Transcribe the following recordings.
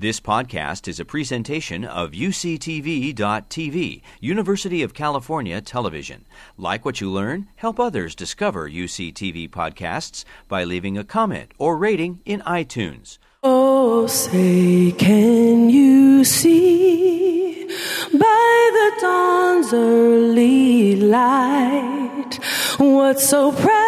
This podcast is a presentation of UCTV.tv, University of California Television. Like what you learn? Help others discover UCTV podcasts by leaving a comment or rating in iTunes. Oh, say, can you see by the dawn's early light what so proudly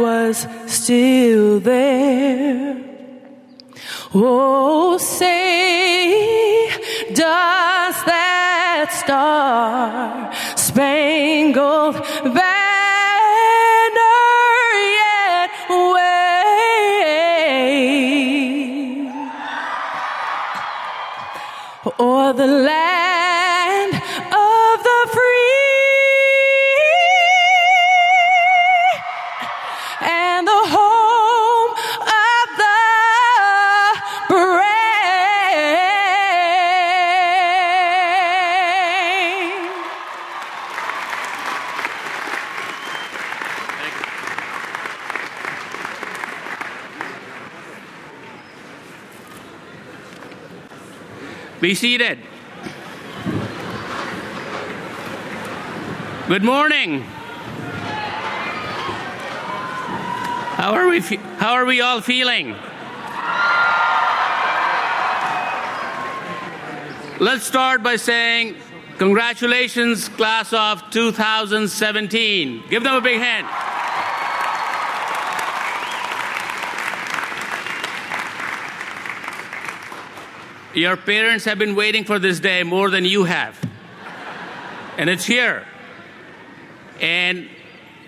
was still there. Oh, say, does that star spangled banner yet wave? Or the land Be seated. Good morning. How are we? Fe- how are we all feeling? Let's start by saying congratulations, class of 2017. Give them a big hand. Your parents have been waiting for this day more than you have. And it's here. And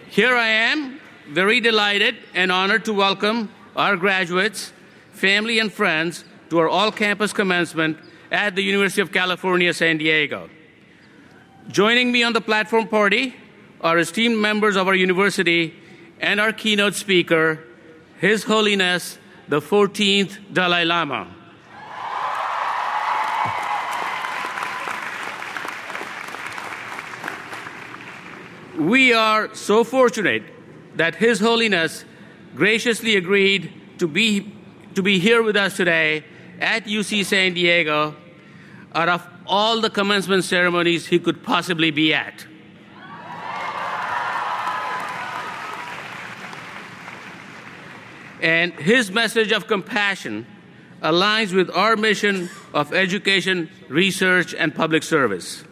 here I am, very delighted and honored to welcome our graduates, family, and friends to our all campus commencement at the University of California, San Diego. Joining me on the platform party are esteemed members of our university and our keynote speaker, His Holiness the 14th Dalai Lama. We are so fortunate that His Holiness graciously agreed to be, to be here with us today at UC San Diego out of all the commencement ceremonies he could possibly be at. And his message of compassion aligns with our mission of education, research, and public service.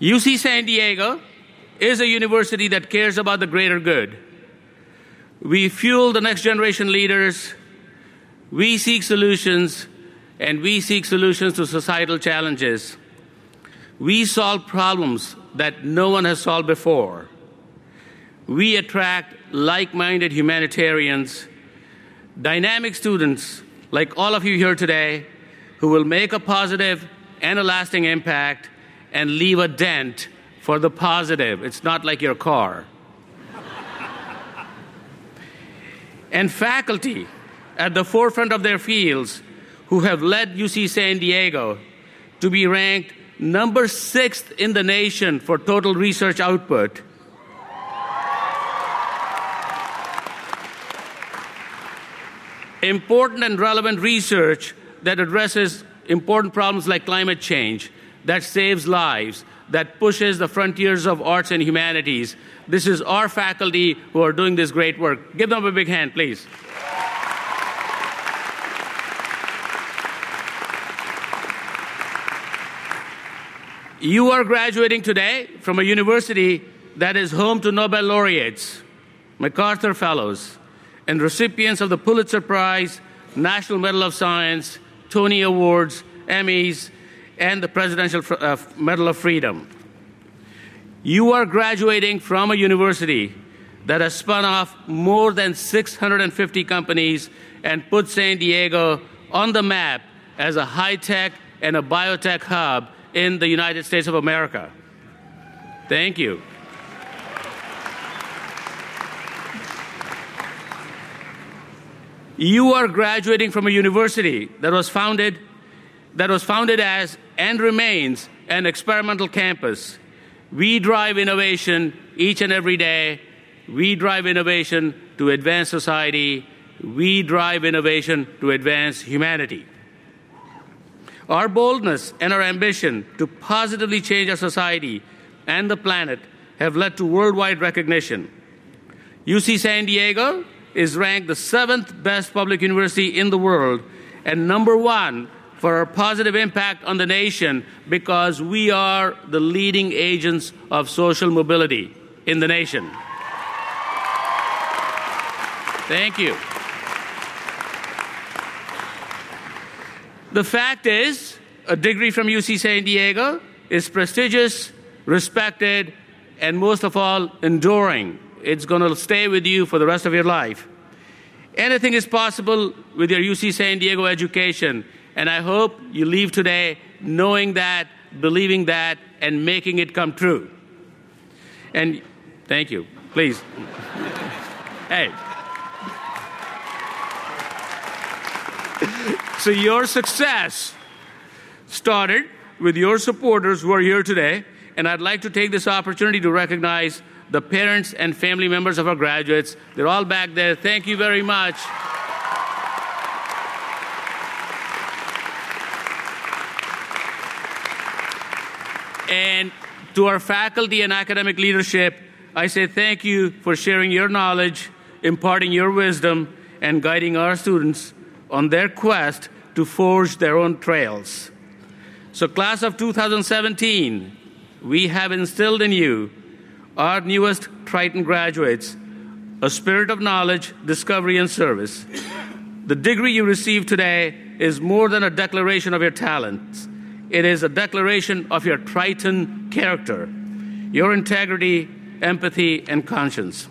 UC San Diego is a university that cares about the greater good. We fuel the next generation leaders, we seek solutions, and we seek solutions to societal challenges. We solve problems that no one has solved before. We attract like minded humanitarians, dynamic students like all of you here today who will make a positive and a lasting impact and leave a dent for the positive. It's not like your car. and faculty at the forefront of their fields who have led UC San Diego to be ranked number sixth in the nation for total research output. Important and relevant research that addresses important problems like climate change, that saves lives, that pushes the frontiers of arts and humanities. This is our faculty who are doing this great work. Give them a big hand, please. You are graduating today from a university that is home to Nobel laureates, MacArthur Fellows, and recipients of the Pulitzer Prize, National Medal of Science, Tony Awards, Emmys, and the Presidential uh, Medal of Freedom. You are graduating from a university that has spun off more than 650 companies and put San Diego on the map as a high tech and a biotech hub in the United States of America. Thank you. You are graduating from a university that was founded that was founded as and remains an experimental campus. We drive innovation each and every day. We drive innovation to advance society. We drive innovation to advance humanity. Our boldness and our ambition to positively change our society and the planet have led to worldwide recognition. UC San Diego is ranked the seventh best public university in the world and number one for our positive impact on the nation because we are the leading agents of social mobility in the nation. Thank you. The fact is, a degree from UC San Diego is prestigious, respected, and most of all, enduring. It's going to stay with you for the rest of your life. Anything is possible with your UC San Diego education, and I hope you leave today knowing that, believing that, and making it come true. And thank you. Please. hey. So, your success started with your supporters who are here today, and I'd like to take this opportunity to recognize the parents and family members of our graduates. They're all back there. Thank you very much. And to our faculty and academic leadership, I say thank you for sharing your knowledge, imparting your wisdom, and guiding our students on their quest to forge their own trails. So, class of 2017, we have instilled in you, our newest Triton graduates, a spirit of knowledge, discovery, and service. The degree you receive today is more than a declaration of your talents. It is a declaration of your Triton character, your integrity, empathy, and conscience.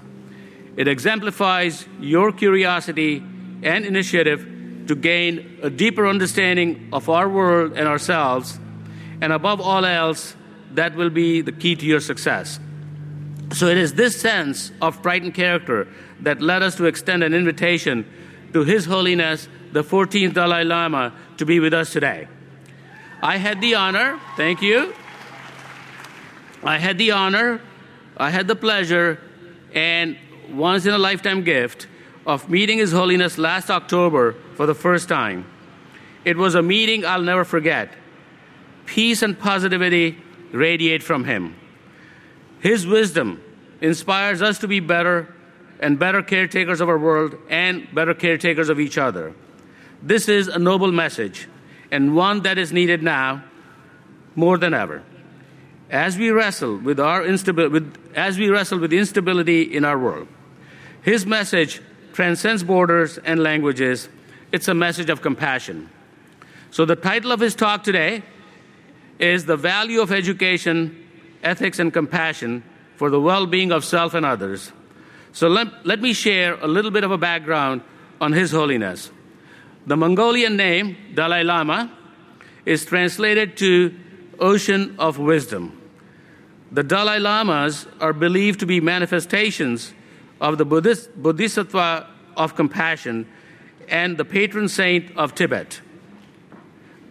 It exemplifies your curiosity and initiative to gain a deeper understanding of our world and ourselves, and above all else, that will be the key to your success. So it is this sense of Triton character that led us to extend an invitation to His Holiness the 14th Dalai Lama to be with us today. I had the honor, thank you. I had the honor, I had the pleasure, and once in a lifetime gift of meeting His Holiness last October for the first time. It was a meeting I'll never forget. Peace and positivity radiate from him. His wisdom inspires us to be better and better caretakers of our world and better caretakers of each other. This is a noble message and one that is needed now more than ever. As we wrestle with our instability, with, as we wrestle with instability in our world, his message transcends borders and languages it's a message of compassion. So, the title of his talk today is The Value of Education, Ethics, and Compassion for the Well Being of Self and Others. So, let, let me share a little bit of a background on His Holiness. The Mongolian name, Dalai Lama, is translated to Ocean of Wisdom. The Dalai Lamas are believed to be manifestations of the Buddhist, Bodhisattva of compassion and the patron saint of Tibet.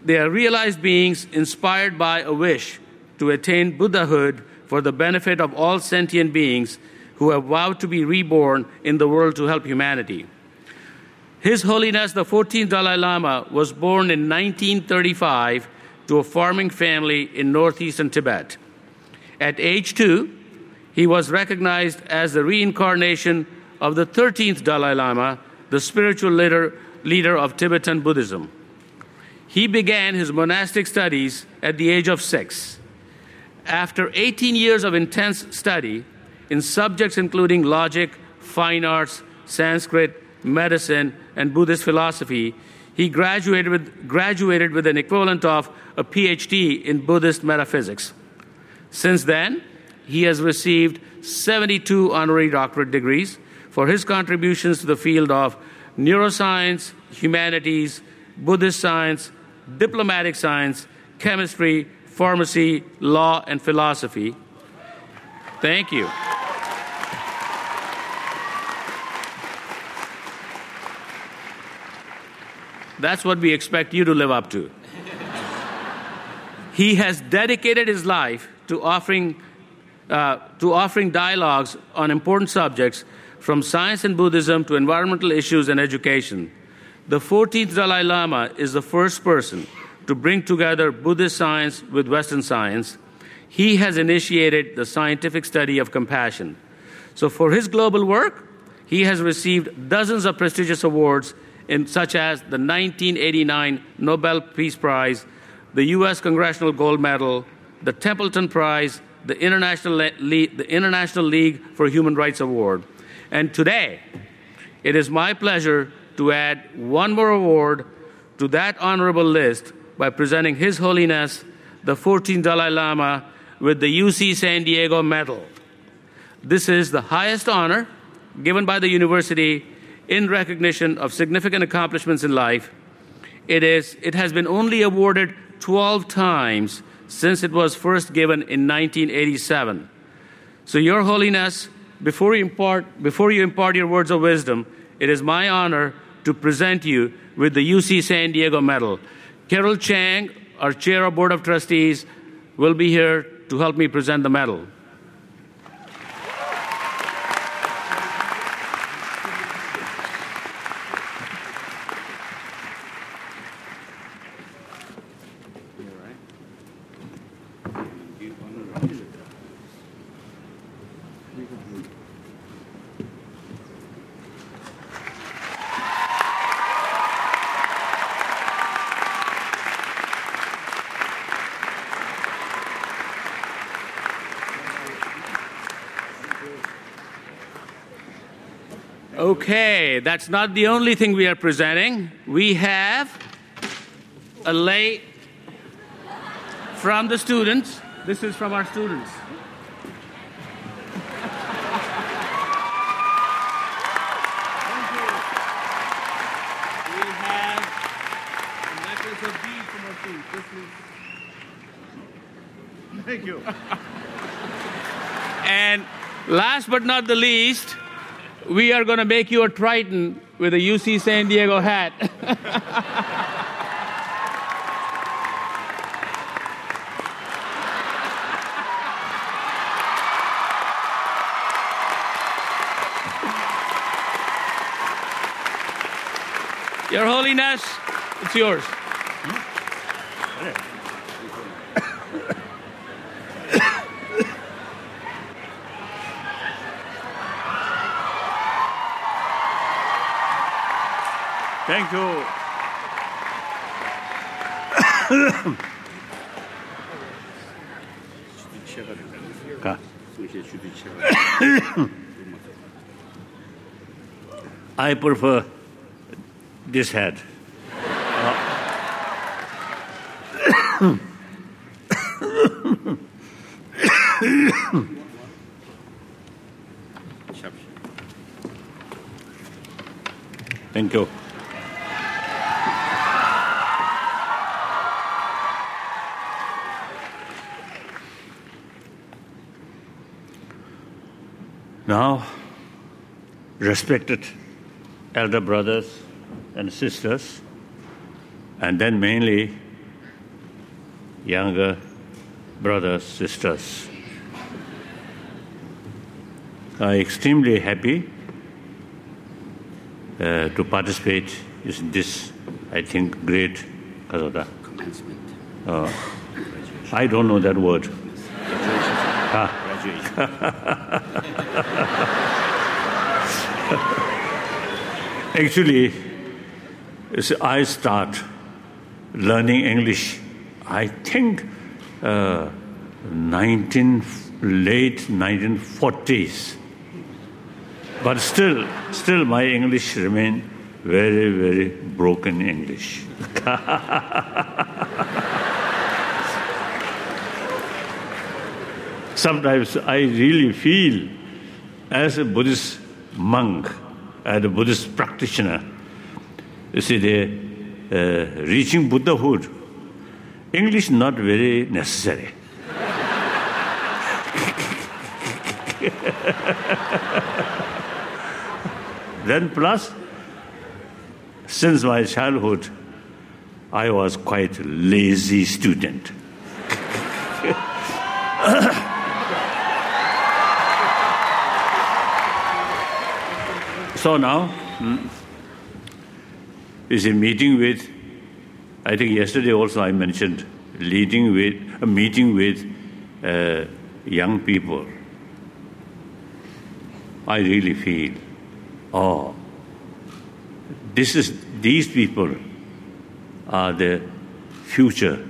They are realized beings inspired by a wish to attain Buddhahood for the benefit of all sentient beings who have vowed to be reborn in the world to help humanity. His Holiness the 14th Dalai Lama was born in 1935 to a farming family in northeastern Tibet. At age two, he was recognized as the reincarnation of the 13th Dalai Lama the spiritual leader, leader of Tibetan Buddhism. He began his monastic studies at the age of six. After 18 years of intense study in subjects including logic, fine arts, Sanskrit, medicine, and Buddhist philosophy, He graduated with, graduated with an equivalent of a PhD in Buddhist metaphysics. Since then, he has received 72 honorary doctorate degrees for his contributions to the field of neuroscience, humanities, Buddhist science, diplomatic science, chemistry, pharmacy, law, and philosophy. Thank you. That's what we expect you to live up to. he has dedicated his life to offering, uh, to offering dialogues on important subjects from science and Buddhism to environmental issues and education. The 14th Dalai Lama is the first person to bring together Buddhist science with Western science. He has initiated the scientific study of compassion. So, for his global work, he has received dozens of prestigious awards, in, such as the 1989 Nobel Peace Prize, the U.S. Congressional Gold Medal, the Templeton Prize, the International, Le- the International League for Human Rights Award. And today, it is my pleasure to add one more award to that honorable list by presenting His Holiness the 14th Dalai Lama with the UC San Diego Medal. This is the highest honor given by the university in recognition of significant accomplishments in life. It, is, it has been only awarded 12 times since it was first given in 1987. So, Your Holiness, before you impart, before you impart your words of wisdom, it is my honor to present you with the UC San Diego Medal. Carol Chang, our chair of Board of Trustees, will be here to help me present the medal. Okay, that's not the only thing we are presenting. We have a lay from the students. This is from our students. We have a necklace of beads from our students. Thank you. And last but not the least, we are going to make you a Triton with a UC San Diego hat. Your Holiness, it's yours. Thank you. 가. I prefer this hat. Thank you. Now, respected elder brothers and sisters, and then mainly younger brothers, sisters. I'm extremely happy uh, to participate in this, I think, great Kazoda. Uh, I don't know that word. Ah. Actually, as I start learning English, I think uh, 19, late 1940s. But still, still my English remain very, very broken English. Sometimes I really feel, as a Buddhist monk and a Buddhist you see, the uh, reaching Buddhahood, English not very necessary. then plus, since my childhood, I was quite lazy student. so now, hmm, is a meeting with, I think yesterday also I mentioned, leading with, a meeting with uh, young people. I really feel, oh, this is, these people are the future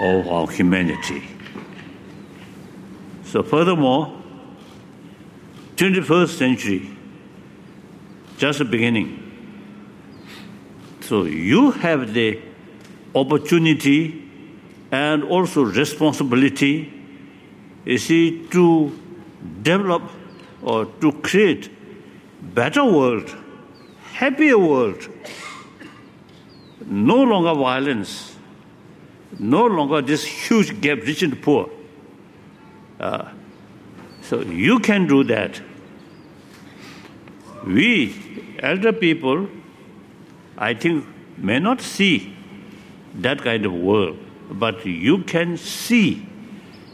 of our humanity. So, furthermore, 21st century, just the beginning. So, you have the opportunity and also responsibility, you see, to develop or to create better world, happier world. No longer violence, no longer this huge gap, rich and poor. Uh, so you can do that. We, elder people, I think, may not see that kind of world, but you can see,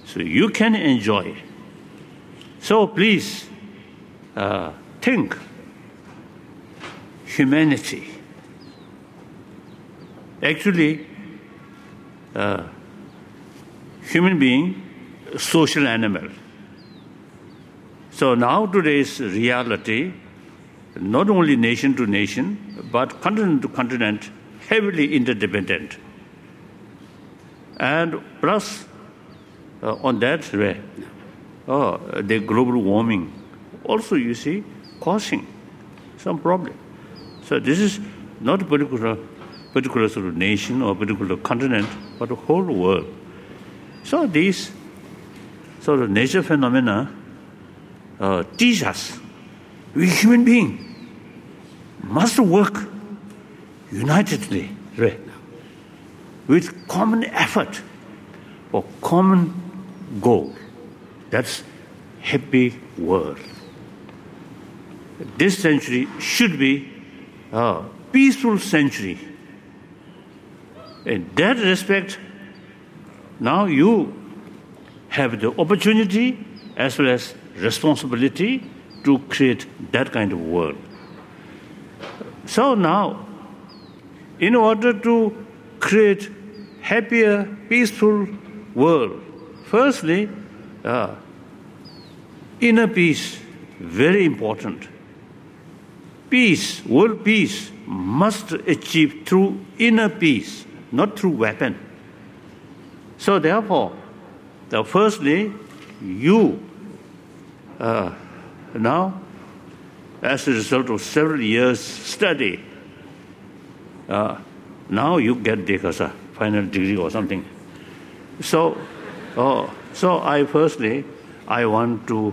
so you can enjoy. So please uh, think humanity. Actually, uh, human being, social animal. So now today's reality, not only nation to nation, but continent to continent, heavily interdependent. And plus, uh, on that way, oh, the global warming also, you see, causing some problem. So this is not a particular, particular sort of nation or particular continent, but the whole world. So these sort of nature phenomena uh, teach us we human beings must work unitedly with common effort for common goal. That's happy world. This century should be a peaceful century. In that respect, now you have the opportunity as well as responsibility to create that kind of world. So now, in order to create happier, peaceful world, firstly, uh, inner peace, very important. Peace, world peace, must achieve through inner peace, not through weapon. So therefore, the firstly, you uh, now, as a result of several years study, uh, now you get the a final degree or something. So, oh, so I firstly, I want to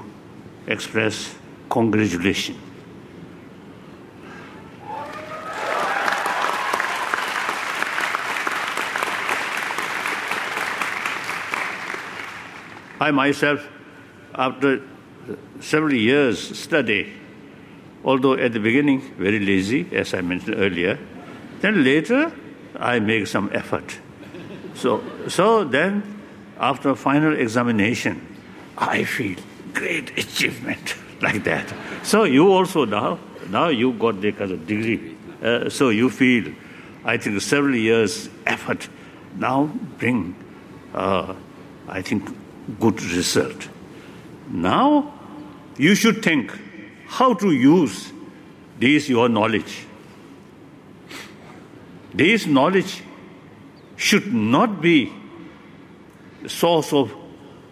express congratulations. I myself, after several years study, although at the beginning very lazy, as I mentioned earlier, then later I make some effort. So, so then after final examination, I feel great achievement like that. So you also now, now you got the kind of degree. Uh, so you feel, I think several years effort now bring, uh, I think, good result. Now you should think how to use this your knowledge. This knowledge should not be the source of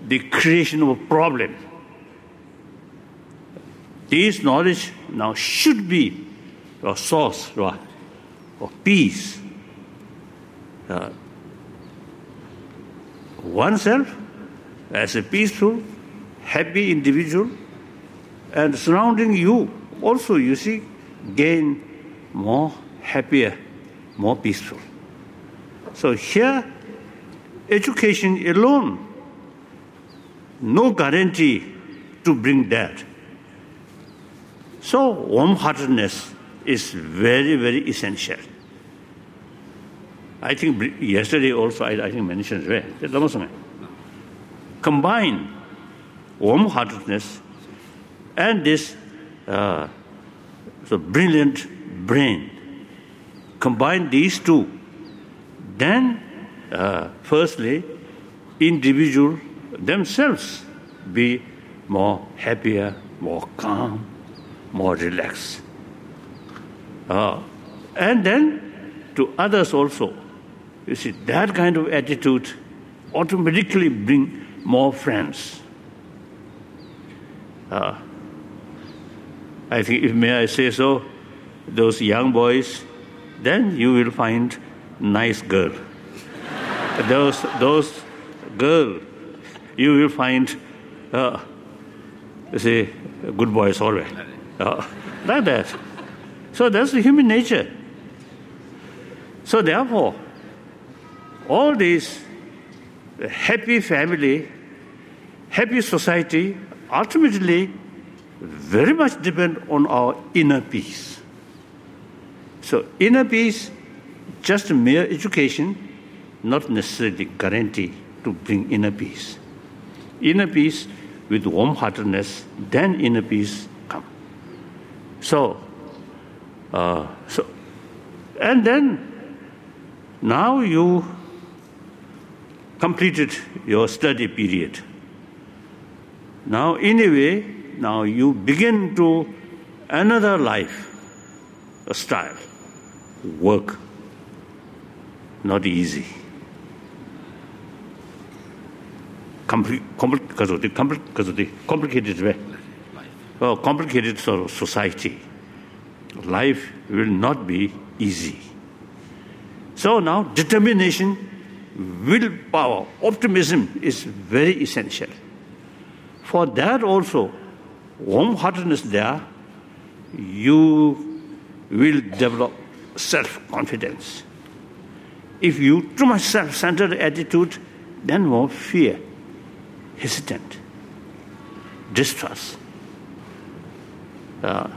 the creation of a problem. this knowledge now should be a source right, of peace. Uh, oneself as a peaceful, happy individual, and surrounding you also you see gain more happier more peaceful. So here education alone no guarantee to bring that. So warm heartedness is very very essential. I think yesterday also i, I think mentioned right? Combine warm heartedness and this uh, so brilliant brain. Combine these two then uh, firstly individual themselves be more happier more calm more relaxed. Uh, and then to others also. You see that kind of attitude automatically bring more friends. Uh, I think, may I say so, those young boys, then you will find nice girl. those those girl, you will find, uh, see, good boys always. Uh, like that. So that's the human nature. So therefore, all these happy family, happy society, ultimately very much depend on our inner peace. So inner peace, just mere education, not necessarily guarantee to bring inner peace. Inner peace with warm-heartedness, then inner peace come. So, uh, so, and then now you completed your study period. Now, in a way, now you begin to another life a style, work. Not easy. Complicated way. Oh, complicated sort of society. Life will not be easy. So now determination, willpower, optimism is very essential. For that also, warm-heartedness there, you will develop self-confidence. If you too much self-centered attitude, then more fear, hesitant, distrust. Uh,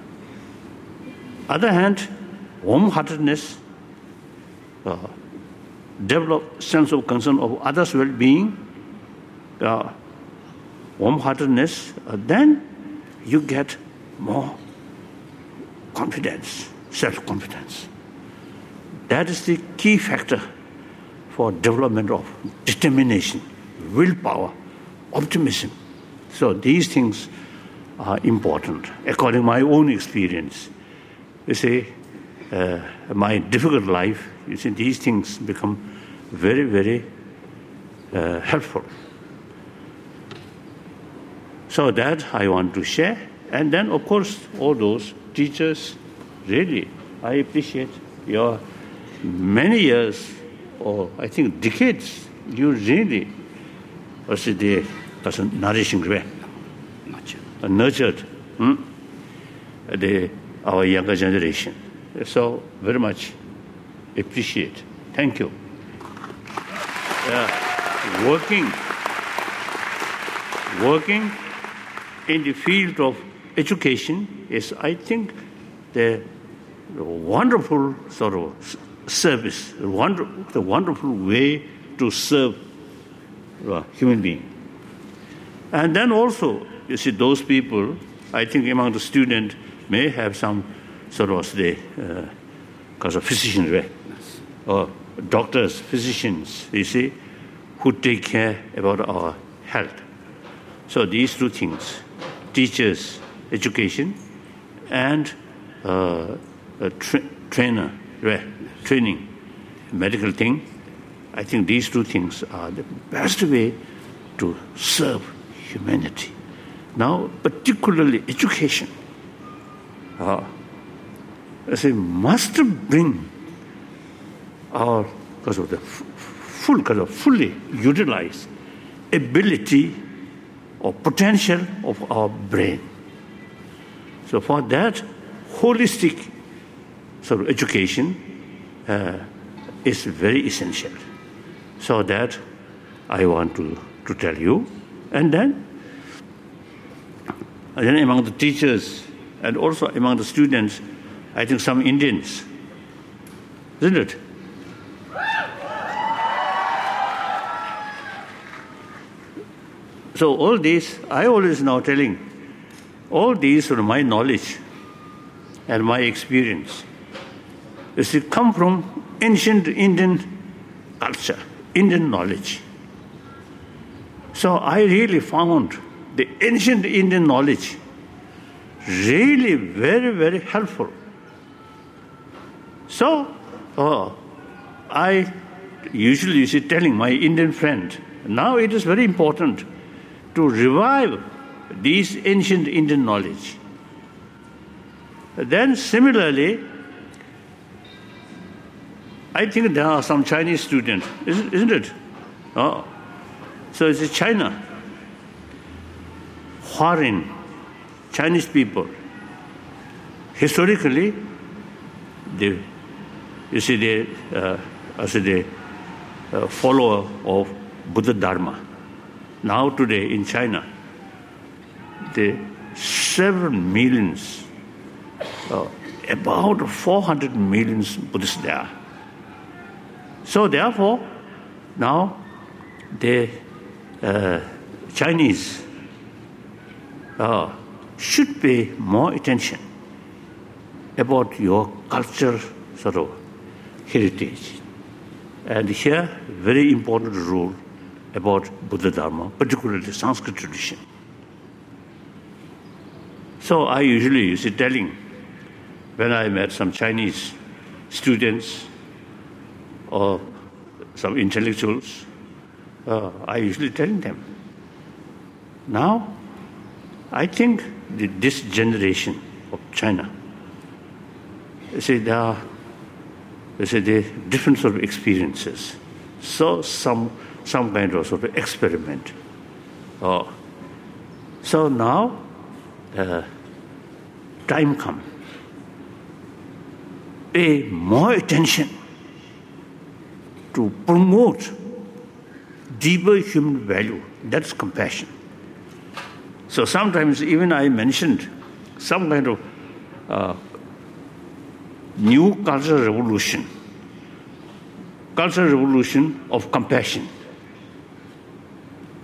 other hand, warm-heartedness, uh, develop sense of concern of others' well-being, uh, warm-heartedness, uh, then you get more confidence, self confidence. That is the key factor for development of determination, willpower, optimism. So these things are important. According to my own experience, you see, uh, my difficult life, you see, these things become very, very uh, helpful. So that I want to share. And then, of course, all those teachers, really, I appreciate your many years, or I think decades, you really, was the person nourishing way, nurtured, nurtured hmm? the, our younger generation. So, very much appreciate. Thank you. Uh, working, working in the field of education is, I think, the wonderful sort of service, the, wonder, the wonderful way to serve a human being. And then also, you see, those people, I think among the students, may have some sort of the uh, because of physicians, right? Or doctors, physicians, you see, who take care about our health. So these two things teachers, education, and uh, a tra trainer, right, training, medical thing. I think these two things are the best way to serve humanity. Now, particularly education, uh, as a must bring our, because of the full, because of fully utilized ability or potential of our brain. So for that, holistic sort of education uh, is very essential. So that I want to, to tell you. And then, and then among the teachers and also among the students, I think some Indians, isn't it? So all this, I always now telling, all these are my knowledge and my experience. It's come from ancient Indian culture, Indian knowledge. So I really found the ancient Indian knowledge really very, very helpful. So oh, I usually you see, telling my Indian friend, now it is very important to revive these ancient Indian knowledge. Then similarly, I think there are some Chinese students, isn't, it? Oh. So it's China, foreign Chinese people. Historically, they, you see, they, uh, as the uh, follower of Buddha Dharma. now today in China, the several millions, uh, about 400 millions Buddhists there. So therefore, now the uh, Chinese uh, should pay more attention about your culture sort of heritage. And here, very important role about Buddha Dharma, particularly Sanskrit tradition. So I usually use it telling when I met some Chinese students or some intellectuals, uh, I usually tell them. Now, I think that this generation of China, they say there are they say there different sort of experiences. So some some kind of sort of experiment. Oh. So now, uh, time come. Pay more attention to promote deeper human value. That's compassion. So sometimes even I mentioned some kind of uh, new cultural revolution. Cultural revolution of compassion.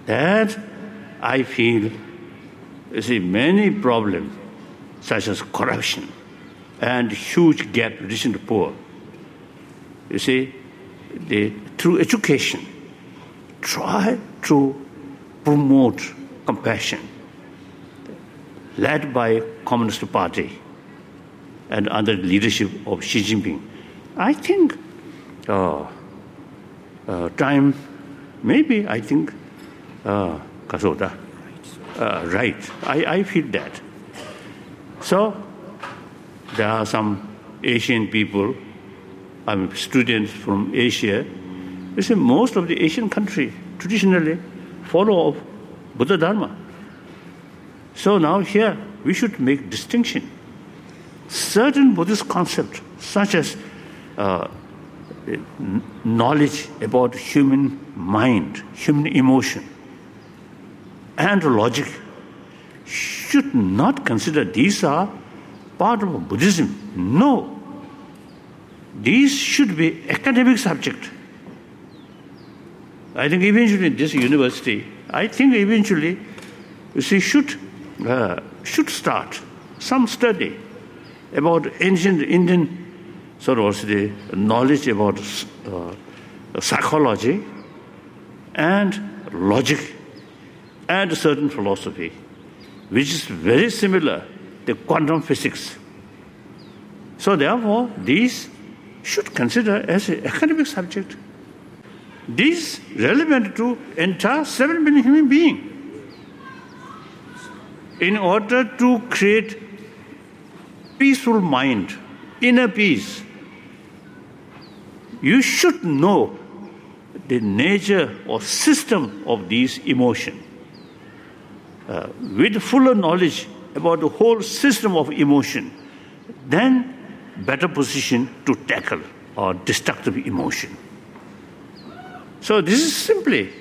that I feel, you see, many problems such as corruption and huge gap rich and poor. You see, the, through education, try to promote compassion led by Communist Party and under the leadership of Xi Jinping. I think uh, uh, time, maybe I think uh, Kasoda. Uh, right. I, I feel that. So, there are some Asian people, I mean, students from Asia. You see, most of the Asian country traditionally follow of Buddha Dharma. So now here, we should make distinction. Certain Buddhist concepts, such as uh, knowledge about human mind, human emotion, and logic should not consider these are part of Buddhism. No. These should be academic subject. I think eventually this university, I think eventually you see, should, uh, should start some study about ancient Indian sort of the knowledge about uh, psychology and logic and a certain philosophy, which is very similar to quantum physics. So therefore, these should consider as an academic subject. These relevant to entire seven billion human being. In order to create peaceful mind, inner peace, you should know the nature or system of these emotions. Uh, with fuller knowledge about the whole system of emotion, then better position to tackle our destructive emotion. So this is simply,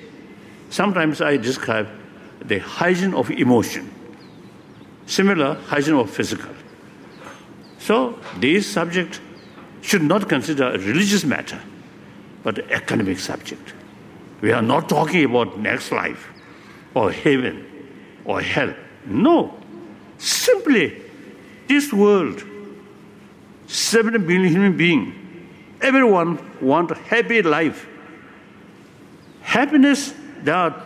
sometimes I describe the hygiene of emotion, similar hygiene of physical. So this subject should not consider a religious matter, but academic subject. We are not talking about next life or heaven or hell. No. Simply, this world, seven billion human beings, everyone want a happy life. Happiness, there are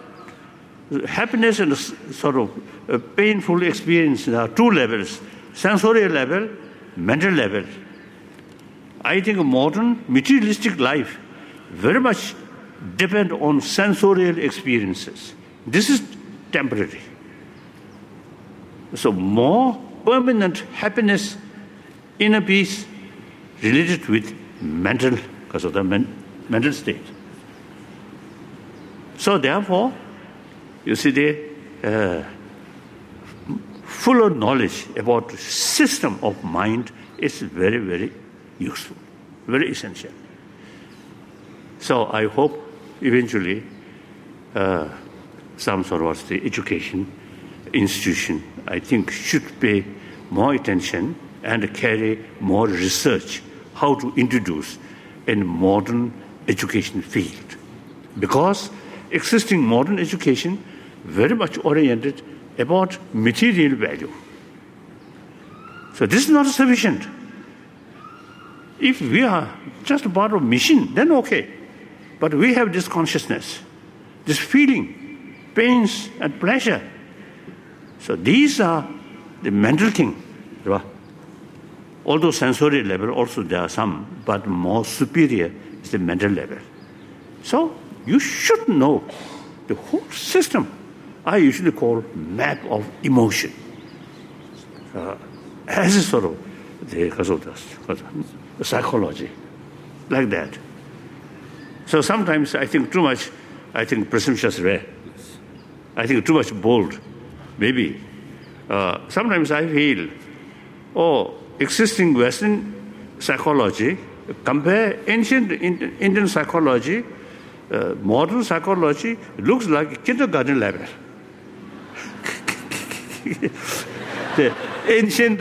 happiness and sort of a painful experience. There are two levels: sensorial level, mental level. I think modern materialistic life very much depend on sensorial experiences. This is temporary. so more permanent happiness inner peace related with mental because of the men, mental state. So therefore you see the uh, fuller knowledge about system of mind is very very useful very essential. So i hope eventually uh, some sort of education institution, I think, should pay more attention and carry more research how to introduce in modern education field. Because existing modern education very much oriented about material value. So this is not sufficient. If we are just part of mission, then okay. But we have this consciousness, this feeling, pains and pleasure. So these are the mental thing. Right? Although sensory level also there are some, but more superior is the mental level. So you should know the whole system. I usually call map of emotion. Uh, as a sort of the kazodas, psychology, like that. So sometimes I think too much, I think presumptuous rare. I think too much bold. maybe. Uh, sometimes I feel, oh, existing Western psychology, compare ancient Indian psychology, uh, modern psychology, looks like kindergarten level. the ancient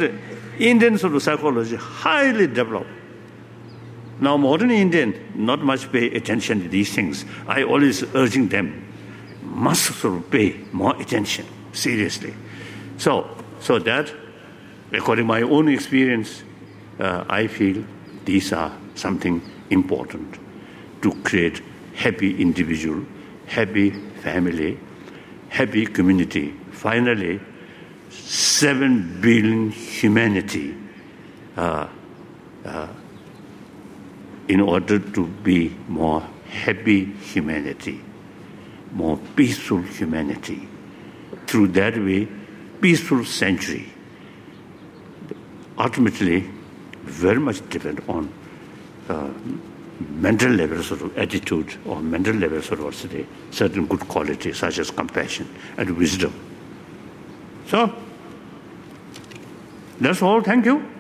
Indian sort of psychology, highly developed. Now modern Indian, not much pay attention to these things. I always urging them, must sort of pay more attention. Seriously. So, so that according to my own experience, uh, I feel these are something important to create happy individual, happy family, happy community. Finally, seven billion humanity uh, uh, in order to be more happy humanity, more peaceful humanity. Through that way, peaceful century ultimately very much depend on uh, mental levels of attitude or mental levels of also certain good qualities such as compassion and wisdom. So, that's all. Thank you.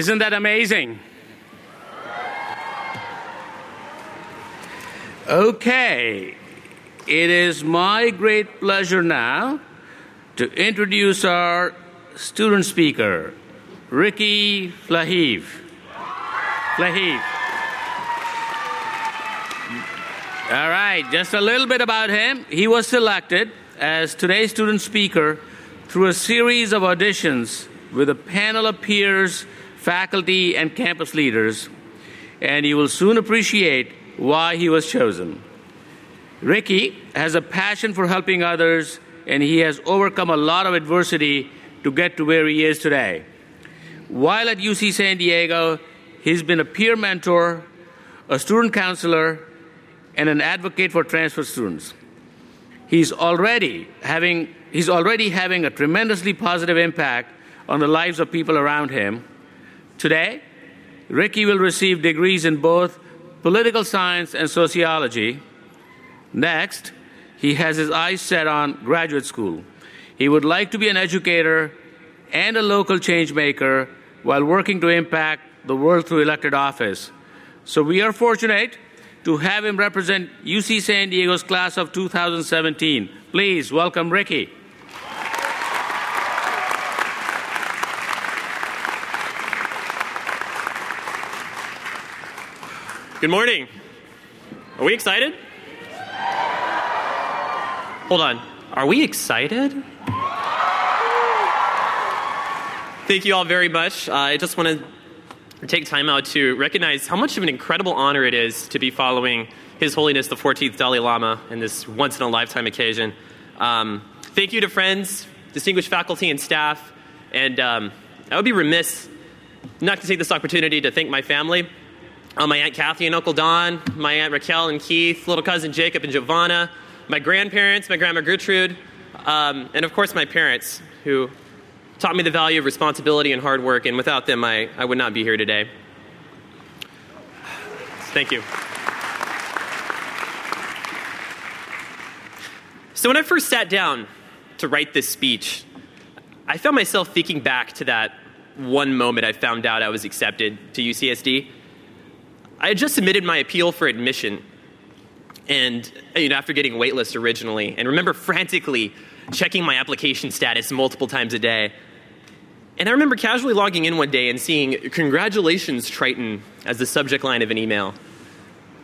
Isn't that amazing? Okay, it is my great pleasure now to introduce our student speaker, Ricky Flahiv. Flahiv. All right, just a little bit about him. He was selected as today's student speaker through a series of auditions with a panel of peers, faculty, and campus leaders, and you will soon appreciate why he was chosen. Ricky has a passion for helping others, and he has overcome a lot of adversity to get to where he is today. While at UC San Diego, he's been a peer mentor, a student counselor, and an advocate for transfer students. He's already having, he's already having a tremendously positive impact on the lives of people around him. Today, Ricky will receive degrees in both political science and sociology. Next, he has his eyes set on graduate school. He would like to be an educator and a local change maker while working to impact the world through elected office. So we are fortunate to have him represent UC San Diego's class of 2017. Please welcome Ricky. Good morning. Are we excited? Hold on. Are we excited? Thank you all very much. Uh, I just want to take time out to recognize how much of an incredible honor it is to be following His Holiness the 14th Dalai Lama in this once in a lifetime occasion. Um, thank you to friends, distinguished faculty, and staff. And um, I would be remiss not to take this opportunity to thank my family uh, my Aunt Kathy and Uncle Don, my Aunt Raquel and Keith, little cousin Jacob and Giovanna, my grandparents, my grandma Gertrude, um, and of course my parents, who taught me the value of responsibility and hard work, and without them, I, I would not be here today. Thank you. So, when I first sat down to write this speech, I found myself thinking back to that one moment I found out I was accepted to UCSD. I had just submitted my appeal for admission, and you know, after getting waitlist originally, and remember frantically checking my application status multiple times a day. And I remember casually logging in one day and seeing "Congratulations, Triton" as the subject line of an email.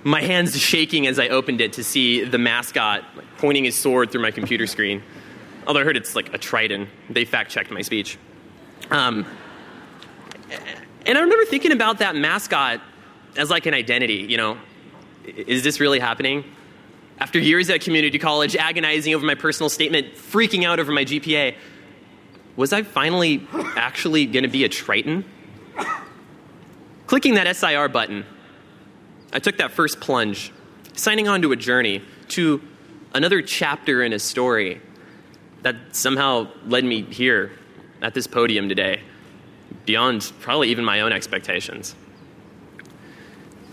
My hands shaking as I opened it to see the mascot pointing his sword through my computer screen. Although I heard it's like a Triton. They fact checked my speech. Um, and I remember thinking about that mascot as like an identity, you know. Is this really happening? After years at community college, agonizing over my personal statement, freaking out over my GPA, was I finally actually going to be a Triton? Clicking that SIR button, I took that first plunge, signing on to a journey, to another chapter in a story that somehow led me here at this podium today, beyond probably even my own expectations.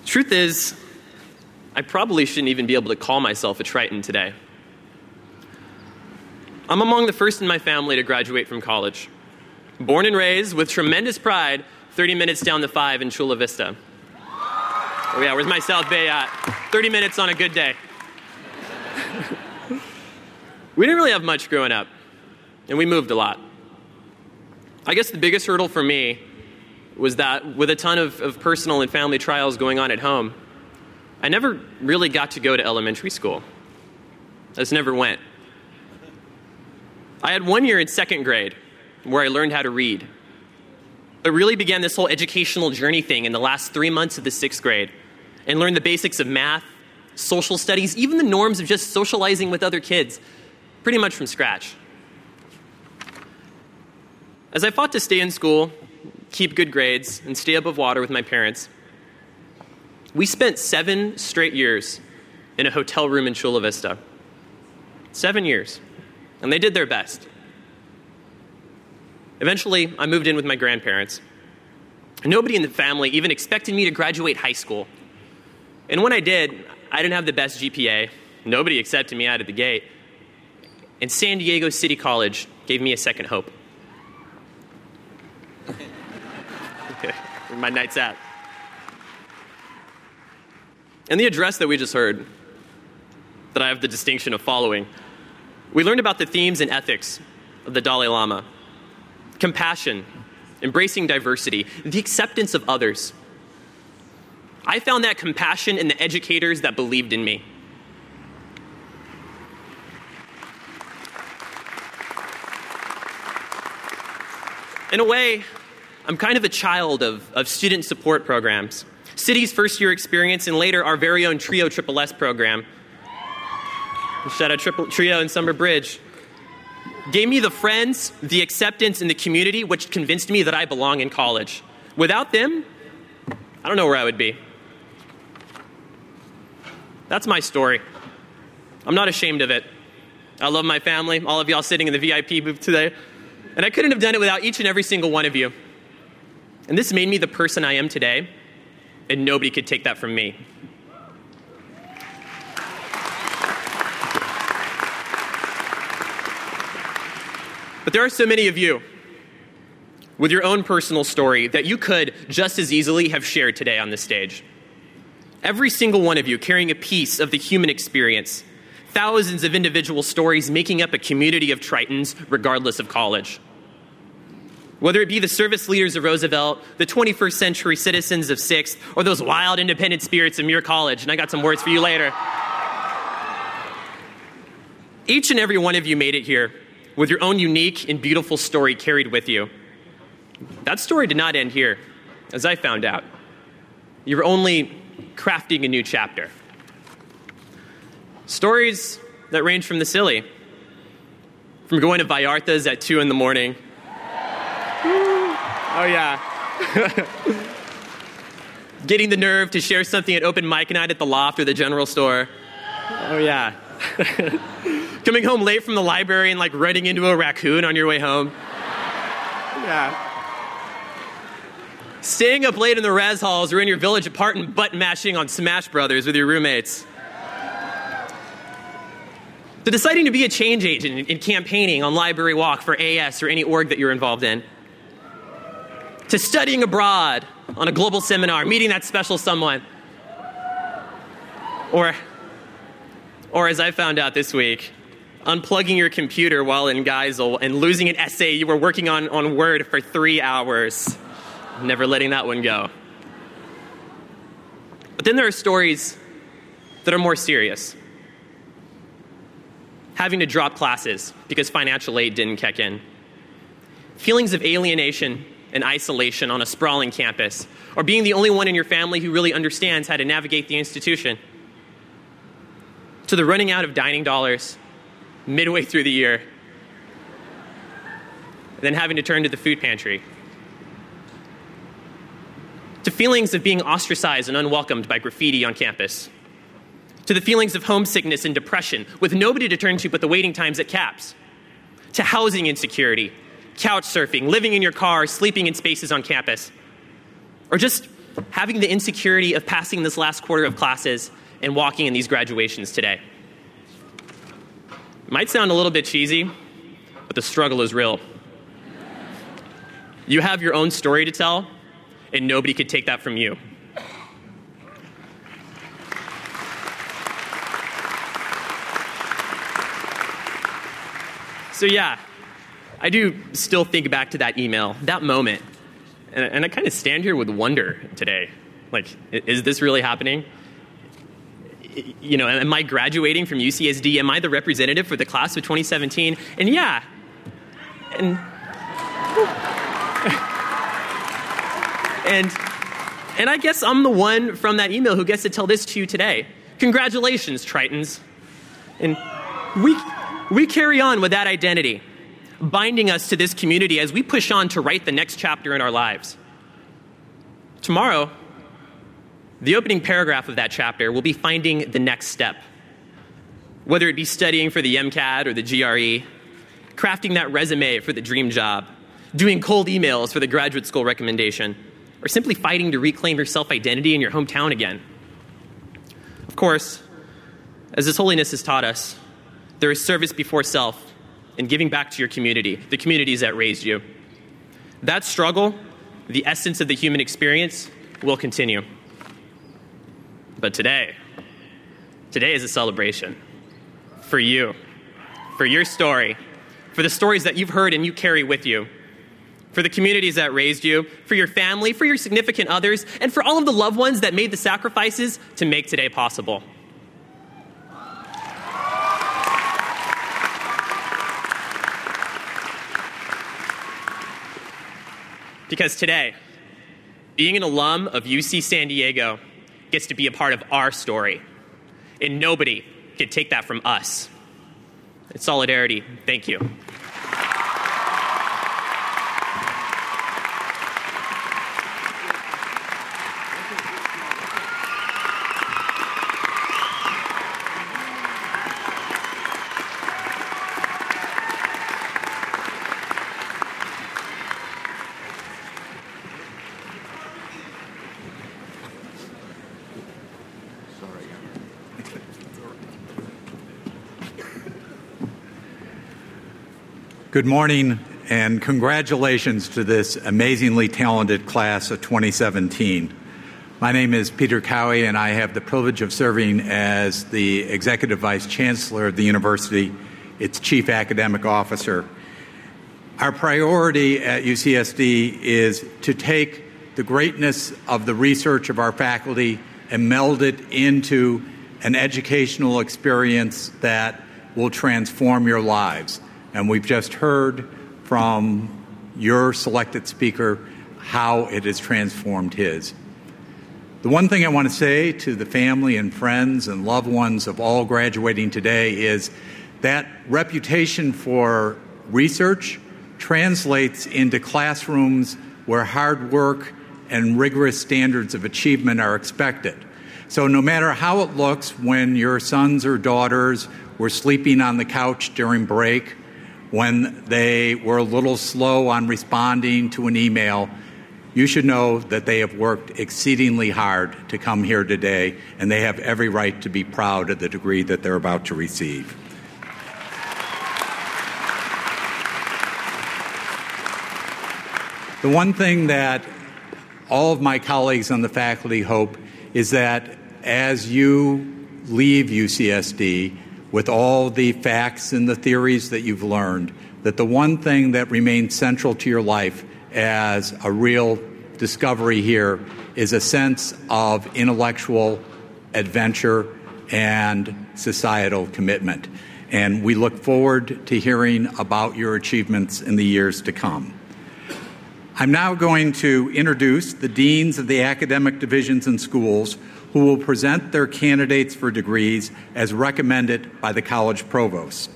Truth is, I probably shouldn't even be able to call myself a Triton today. I'm among the first in my family to graduate from college. Born and raised with tremendous pride 30 minutes down the 5 in Chula Vista. Oh, yeah, where's my South Bay at? 30 minutes on a good day. we didn't really have much growing up, and we moved a lot. I guess the biggest hurdle for me was that with a ton of, of personal and family trials going on at home, I never really got to go to elementary school. I just never went. I had one year in second grade where I learned how to read. I really began this whole educational journey thing in the last three months of the sixth grade and learned the basics of math, social studies, even the norms of just socializing with other kids, pretty much from scratch. As I fought to stay in school, keep good grades, and stay above water with my parents, we spent seven straight years in a hotel room in Chula Vista. Seven years. And they did their best. Eventually, I moved in with my grandparents. Nobody in the family even expected me to graduate high school. And when I did, I didn't have the best GPA. Nobody accepted me out of the gate. And San Diego City College gave me a second hope. my night's at. In the address that we just heard, that I have the distinction of following, we learned about the themes and ethics of the Dalai Lama compassion, embracing diversity, the acceptance of others. I found that compassion in the educators that believed in me. In a way, I'm kind of a child of, of student support programs. City's first year experience and later our very own Trio Triple S program. Shout out Triple, Trio and Summer Bridge. Gave me the friends, the acceptance, and the community which convinced me that I belong in college. Without them, I don't know where I would be. That's my story. I'm not ashamed of it. I love my family, all of y'all sitting in the VIP booth today. And I couldn't have done it without each and every single one of you. And this made me the person I am today, and nobody could take that from me. But there are so many of you with your own personal story that you could just as easily have shared today on this stage. Every single one of you carrying a piece of the human experience, thousands of individual stories making up a community of Tritons, regardless of college. Whether it be the service leaders of Roosevelt, the 21st century citizens of Sixth, or those wild independent spirits of Muir College, and I got some words for you later. Each and every one of you made it here with your own unique and beautiful story carried with you. That story did not end here, as I found out. You were only crafting a new chapter. Stories that range from the silly, from going to Vallarta's at 2 in the morning. Oh, yeah. Getting the nerve to share something at open mic night at the loft or the general store. Oh, yeah. Coming home late from the library and like running into a raccoon on your way home. Yeah. Staying up late in the res halls or in your village apartment butt mashing on Smash Brothers with your roommates. To deciding to be a change agent in campaigning on Library Walk for AS or any org that you're involved in. To studying abroad on a global seminar, meeting that special someone. Or, or as I found out this week, unplugging your computer while in Geisel and losing an essay you were working on on Word for three hours. Never letting that one go. But then there are stories that are more serious. Having to drop classes because financial aid didn't kick in. Feelings of alienation and isolation on a sprawling campus, or being the only one in your family who really understands how to navigate the institution. To the running out of dining dollars midway through the year, then having to turn to the food pantry. To feelings of being ostracized and unwelcomed by graffiti on campus, to the feelings of homesickness and depression with nobody to turn to but the waiting times at CAPS, to housing insecurity, couch surfing, living in your car, sleeping in spaces on campus, or just having the insecurity of passing this last quarter of classes and walking in these graduations today. It might sound a little bit cheesy, but the struggle is real. You have your own story to tell, and nobody could take that from you. So, yeah, I do still think back to that email, that moment, and, and I kind of stand here with wonder today. Like, is this really happening? You know, am I graduating from UCSD? Am I the representative for the class of 2017? And yeah, and And, and I guess I'm the one from that email who gets to tell this to you today. Congratulations, Tritons. And we, we carry on with that identity, binding us to this community as we push on to write the next chapter in our lives. Tomorrow, the opening paragraph of that chapter will be finding the next step. Whether it be studying for the MCAT or the GRE, crafting that resume for the dream job, doing cold emails for the graduate school recommendation or simply fighting to reclaim your self identity in your hometown again. Of course, as His Holiness has taught us, there is service before self and giving back to your community, the communities that raised you. That struggle, the essence of the human experience, will continue. But today, today is a celebration for you, for your story, for the stories that you've heard and you carry with you for the communities that raised you, for your family, for your significant others, and for all of the loved ones that made the sacrifices to make today possible. Because today, being an alum of UC San Diego gets to be a part of our story. And nobody can take that from us. In solidarity, thank you. Good morning and congratulations to this amazingly talented class of 2017. My name is Peter Cowhey, and I have the privilege of serving as the Executive Vice Chancellor of the University, its Chief Academic Officer. Our priority at UCSD is to take the greatness of the research of our faculty and meld it into an educational experience that will transform your lives. And we've just heard from your selected speaker how it has transformed his. The one thing I want to say to the family and friends and loved ones of all graduating today is that reputation for research translates into classrooms where hard work and rigorous standards of achievement are expected. So, no matter how it looks when your sons or daughters were sleeping on the couch during break, when they were a little slow on responding to an email, you should know that they have worked exceedingly hard to come here today, and they have every right to be proud of the degree that they're about to receive. The one thing that all of my colleagues on the faculty hope is that as you leave UCSD, with all the facts and the theories that you've learned, that the one thing that remains central to your life as a real discovery here is a sense of intellectual adventure and societal commitment. And we look forward to hearing about your achievements in the years to come. I'm now going to introduce the deans of the academic divisions and schools who will present their candidates for degrees as recommended by the college provost.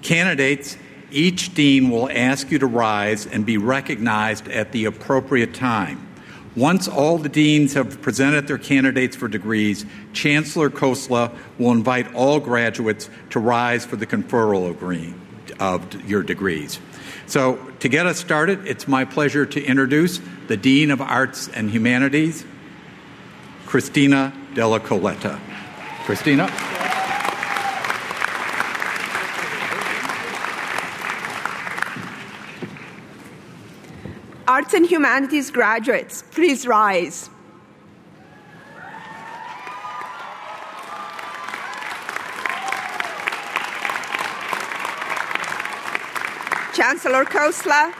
Candidates, each dean will ask you to rise and be recognized at the appropriate time. Once all the deans have presented their candidates for degrees, Chancellor Khosla will invite all graduates to rise for the conferral of your degrees. So, to get us started, it's my pleasure to introduce the Dean of Arts and Humanities, Cristina Della Coletta. Christina? Arts and Humanities graduates, please rise. Chancellor Khosla,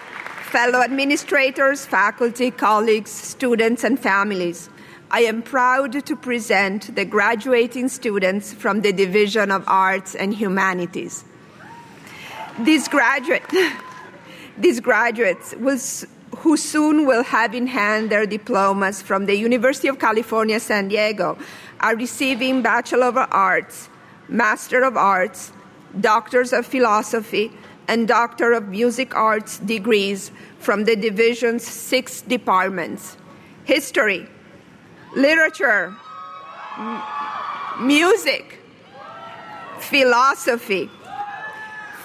fellow administrators, faculty, colleagues, students, and families. I am proud to present the graduating students from the Division of Arts and Humanities. These, graduate, these graduates will, who soon will have in hand their diplomas from the University of California, San Diego, are receiving Bachelor of Arts, Master of Arts, Doctors of Philosophy, and Doctor of Music Arts degrees from the division's six departments history, literature, m- music, philosophy,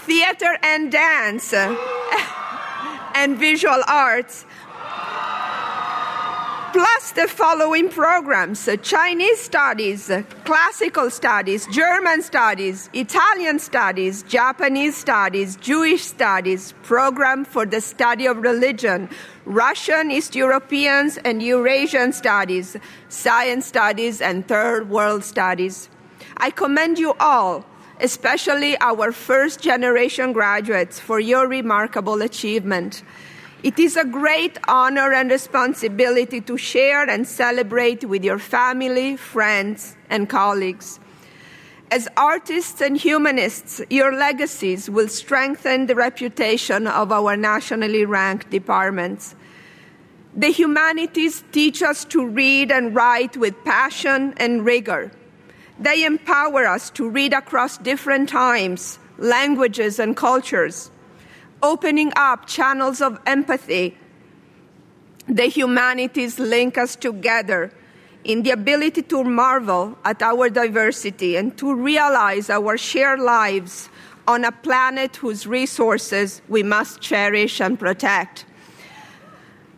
theater and dance, and visual arts, plus the following programs uh, Chinese studies, uh, classical studies, German studies, Italian studies, Japanese studies, Jewish studies, program for the study of religion, Russian, East Europeans, and Eurasian studies, science studies, and third world studies. I commend you all, especially our first generation graduates, for your remarkable achievement. It is a great honor and responsibility to share and celebrate with your family, friends, and colleagues. As artists and humanists, your legacies will strengthen the reputation of our nationally ranked departments. The humanities teach us to read and write with passion and rigor. They empower us to read across different times, languages, and cultures, opening up channels of empathy. The humanities link us together in the ability to marvel at our diversity and to realize our shared lives on a planet whose resources we must cherish and protect.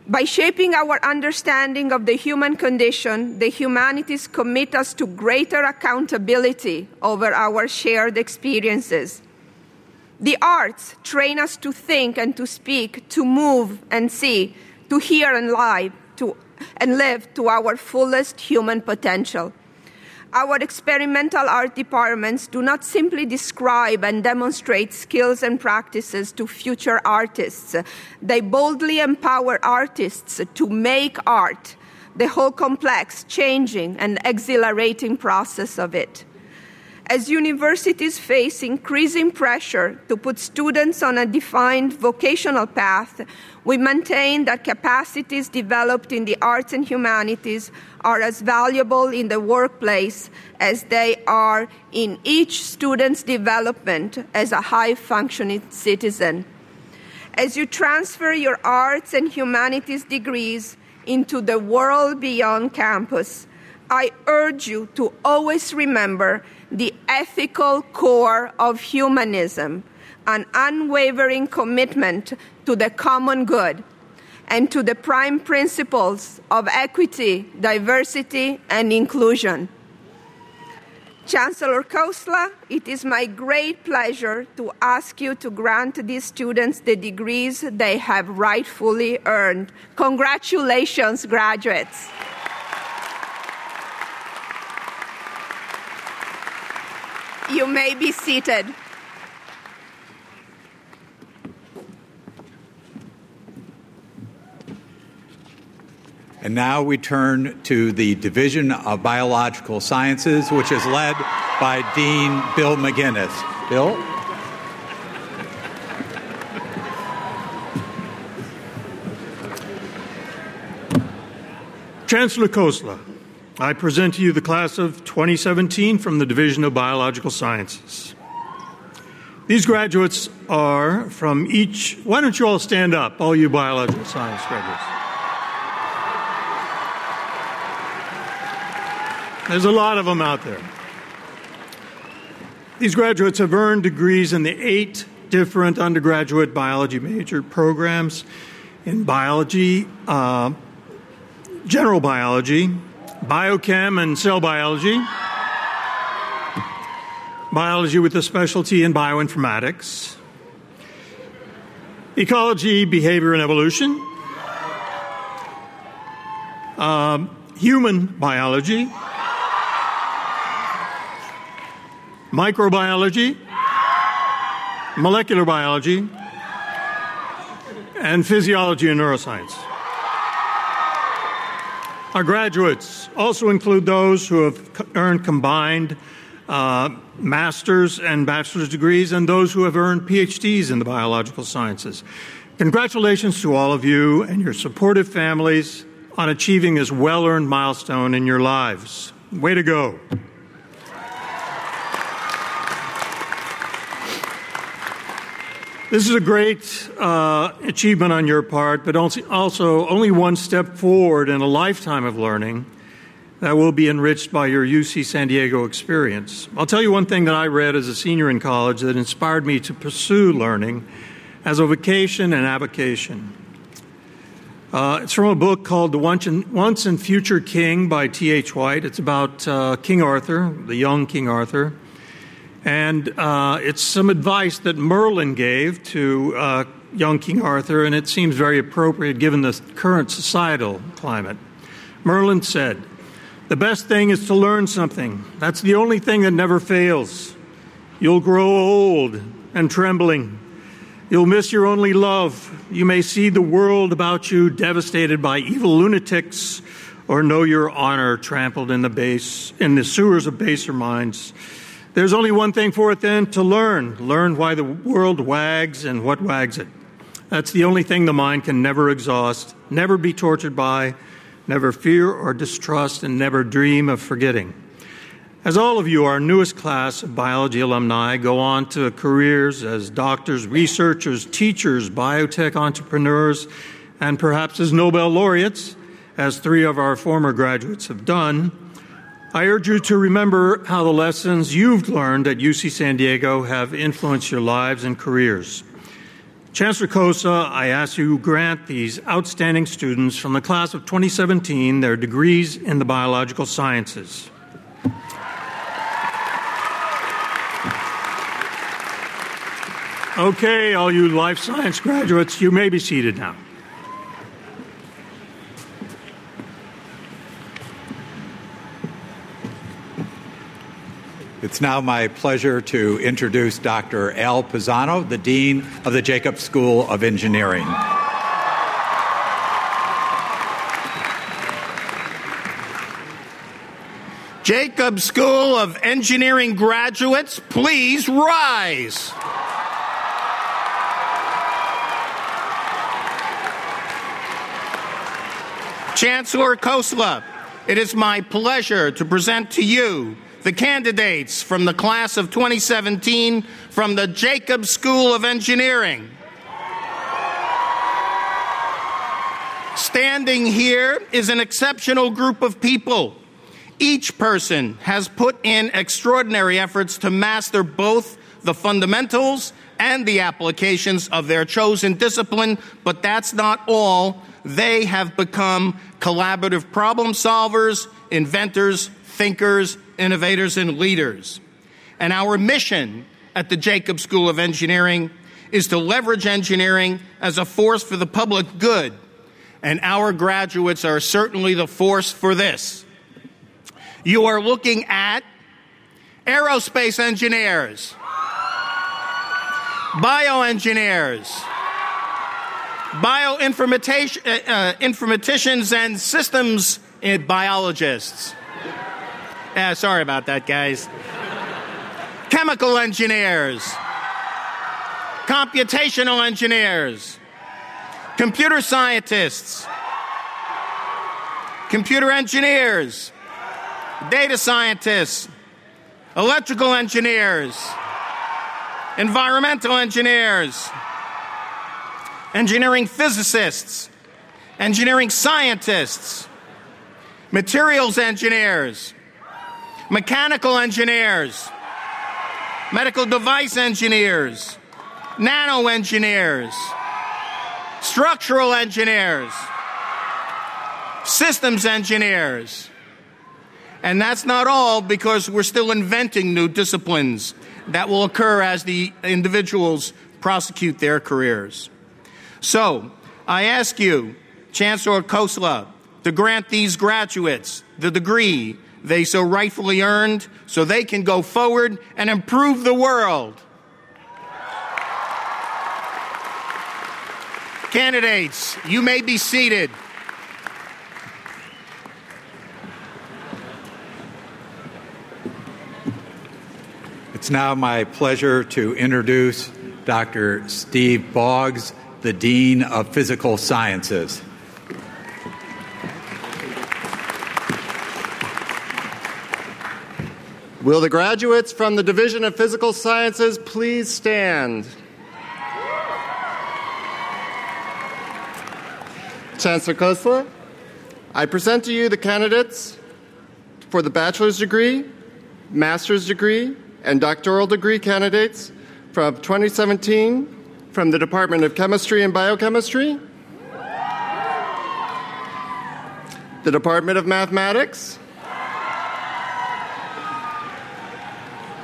By shaping our understanding of the human condition, the humanities commit us to greater accountability over our shared experiences. The arts train us to think and to speak, to move and see, to hear and live, to, and live to our fullest human potential. Our experimental art departments do not simply describe and demonstrate skills and practices to future artists. They boldly empower artists to make art, the whole complex, changing, and exhilarating process of it. As universities face increasing pressure to put students on a defined vocational path, we maintain that capacities developed in the arts and humanities are as valuable in the workplace as they are in each student's development as a high functioning citizen. As you transfer your arts and humanities degrees into the world beyond campus, I urge you to always remember the ethical core of humanism, an unwavering commitment to the common good and to the prime principles of equity, diversity, and inclusion. Chancellor Khosla, it is my great pleasure to ask you to grant these students the degrees they have rightfully earned. Congratulations, graduates. You may be seated. And now we turn to the Division of Biological Sciences, which is led by Dean Bill McGinnis. Bill? Chancellor Khosla, I present to you the class of 2017 from the Division of Biological Sciences. These graduates are from each, why don't you all stand up, all you biological science graduates? There's a lot of them out there. These graduates have earned degrees in the eight different undergraduate biology major programs in biology, uh, general biology, biochem and cell biology, biology with a specialty in bioinformatics, ecology, behavior, and evolution, uh, human biology, microbiology, molecular biology, and physiology and neuroscience. Our graduates also include those who have earned combined uh, master's and bachelor's degrees and those who have earned PhDs in the biological sciences. Congratulations to all of you and your supportive families on achieving this well earned milestone in your lives. Way to go. This is a great uh, achievement on your part, but also only one step forward in a lifetime of learning that will be enriched by your UC San Diego experience. I'll tell you one thing that I read as a senior in college that inspired me to pursue learning as a vocation and avocation. Uh, it's from a book called The Once and, Once and Future King by T.H. White. It's about uh, King Arthur, the young King Arthur. And uh, it's some advice that Merlin gave to uh, young King Arthur, and it seems very appropriate given the current societal climate. Merlin said, The best thing is to learn something. That's the only thing that never fails. You'll grow old and trembling. You'll miss your only love. You may see the world about you devastated by evil lunatics, or know your honor trampled in the base in the sewers of baser minds. There's only one thing for it then to learn. Learn why the world wags and what wags it. That's the only thing the mind can never exhaust, never be tortured by, never fear or distrust, and never dream of forgetting. As all of you, our newest class of biology alumni, go on to careers as doctors, researchers, teachers, biotech entrepreneurs, and perhaps as Nobel laureates, as three of our former graduates have done, I urge you to remember how the lessons you've learned at UC San Diego have influenced your lives and careers. Chancellor Khosla, I ask you to grant these outstanding students from the class of 2017 their degrees in the biological sciences. Okay, all you life science graduates, you may be seated now. It's now my pleasure to introduce Dr. Al Pisano, the Dean of the Jacobs School of Engineering. Jacobs School of Engineering graduates, please rise. Chancellor Khosla, it is my pleasure to present to you the candidates from the class of 2017 from the Jacobs School of Engineering. Standing here is an exceptional group of people. Each person has put in extraordinary efforts to master both the fundamentals and the applications of their chosen discipline, but that's not all. They have become collaborative problem solvers, inventors, thinkers, innovators, and leaders. And our mission at the Jacobs School of Engineering is to leverage engineering as a force for the public good. And our graduates are certainly the force for this. You are looking at aerospace engineers, bioengineers, bioinformaticians, uh, uh, and systems uh, biologists. Yeah, sorry about that, guys. Chemical engineers, computational engineers, computer scientists, computer engineers, data scientists, electrical engineers, environmental engineers, engineering physicists, engineering scientists, materials engineers, mechanical engineers, medical device engineers, nano engineers, structural engineers, systems engineers. And that's not all because we're still inventing new disciplines that will occur as the individuals prosecute their careers. So, I ask you, Chancellor Khosla, to grant these graduates the degree they so rightfully earned so they can go forward and improve the world. Candidates, you may be seated. It's now my pleasure to introduce Dr. Steve Boggs, the Dean of Physical Sciences. Will the graduates from the Division of Physical Sciences please stand? Chancellor Khosla, I present to you the candidates for the bachelor's degree, master's degree, and doctoral degree candidates from 2017 from the Department of Chemistry and Biochemistry, the Department of Mathematics,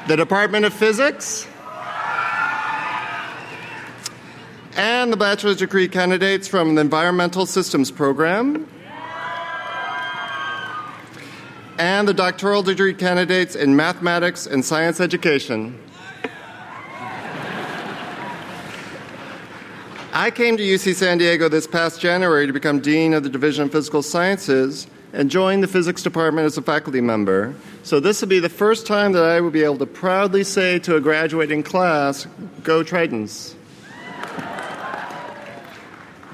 the Department of Physics, and the bachelor's degree candidates from the Environmental Systems Program, and the doctoral degree candidates in mathematics and science education. I came to UC San Diego this past January to become Dean of the Division of Physical Sciences and join the physics department as a faculty member. So this will be the first time that I will be able to proudly say to a graduating class, Go Tritons.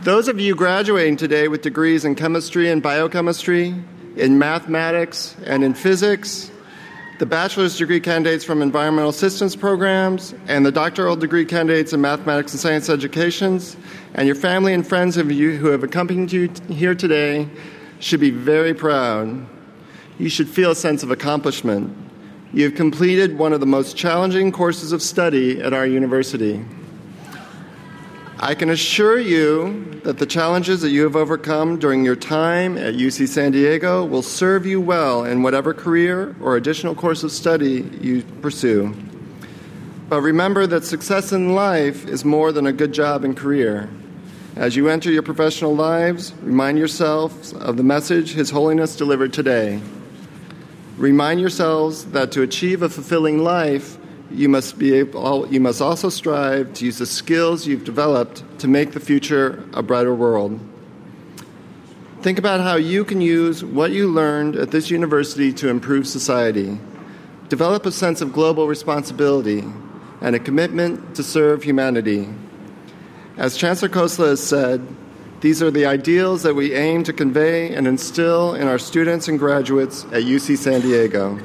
Those of you graduating today with degrees in chemistry and biochemistry, in mathematics, and in physics, the bachelor's degree candidates from environmental systems programs, and the doctoral degree candidates in mathematics and science educations, and your family and friends of you who have accompanied you here today should be very proud. You should feel a sense of accomplishment. You have completed one of the most challenging courses of study at our university. I can assure you that the challenges that you have overcome during your time at UC San Diego will serve you well in whatever career or additional course of study you pursue. But remember that success in life is more than a good job and career. As you enter your professional lives, remind yourselves of the message His Holiness delivered today. Remind yourselves that to achieve a fulfilling life, you must, be able, you must also strive to use the skills you've developed to make the future a brighter world. Think about how you can use what you learned at this university to improve society. Develop a sense of global responsibility and a commitment to serve humanity. As Chancellor Khosla has said, these are the ideals that we aim to convey and instill in our students and graduates at UC San Diego.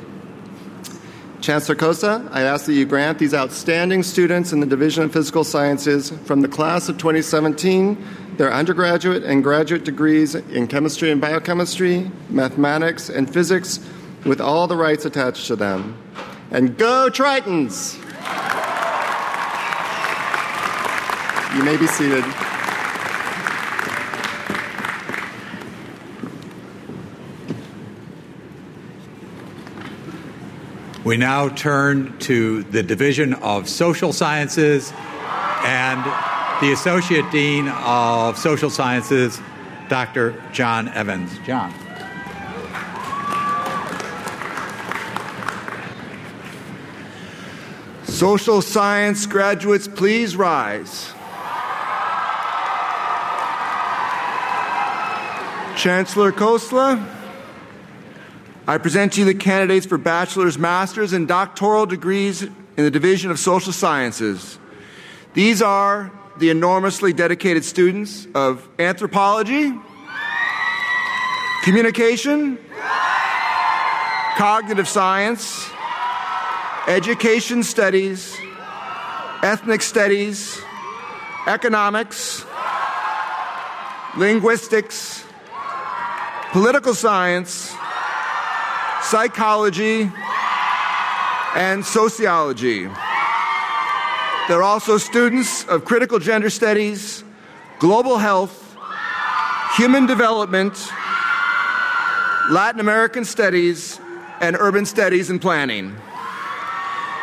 Chancellor Khosla, I ask that you grant these outstanding students in the Division of Physical Sciences from the class of 2017 their undergraduate and graduate degrees in chemistry and biochemistry, mathematics, and physics with all the rights attached to them. And go Tritons! You may be seated. We now turn to the Division of Social Sciences and the Associate Dean of Social Sciences, Dr. John Evans. John. Social science graduates, please rise. Chancellor Khosla. I present to you the candidates for bachelor's, master's, and doctoral degrees in the Division of Social Sciences. These are the enormously dedicated students of anthropology, communication, cognitive science, education studies, ethnic studies, economics, linguistics, political science, psychology, and sociology. They're also students of critical gender studies, global health, human development, Latin American studies, and urban studies and planning.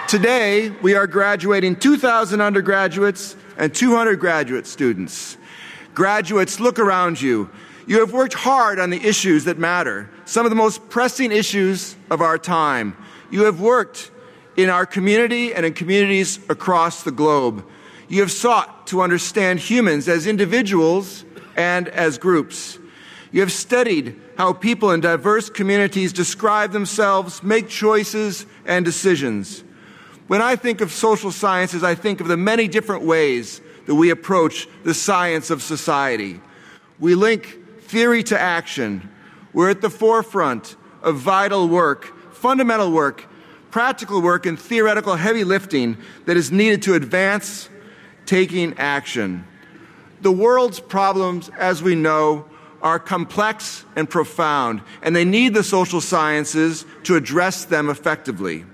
Today, we are graduating 2,000 undergraduates and 200 graduate students. Graduates, look around you. You have worked hard on the issues that matter, some of the most pressing issues of our time. You have worked in our community and in communities across the globe. You have sought to understand humans as individuals and as groups. You have studied how people in diverse communities describe themselves, make choices, and decisions. When I think of social sciences, I think of the many different ways that we approach the science of society. We link theory to action. We're at the forefront of vital work, fundamental work, practical work, and theoretical heavy lifting that is needed to advance taking action. The world's problems, as we know, are complex and profound, and they need the social sciences to address them effectively.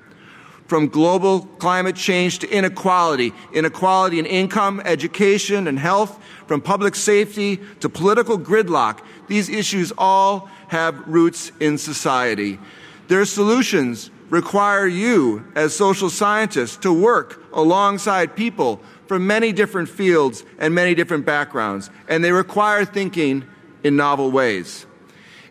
From global climate change to inequality, inequality in income, education, and health, from public safety to political gridlock, these issues all have roots in society. Their solutions require you, as social scientists, to work alongside people from many different fields and many different backgrounds, and they require thinking in novel ways.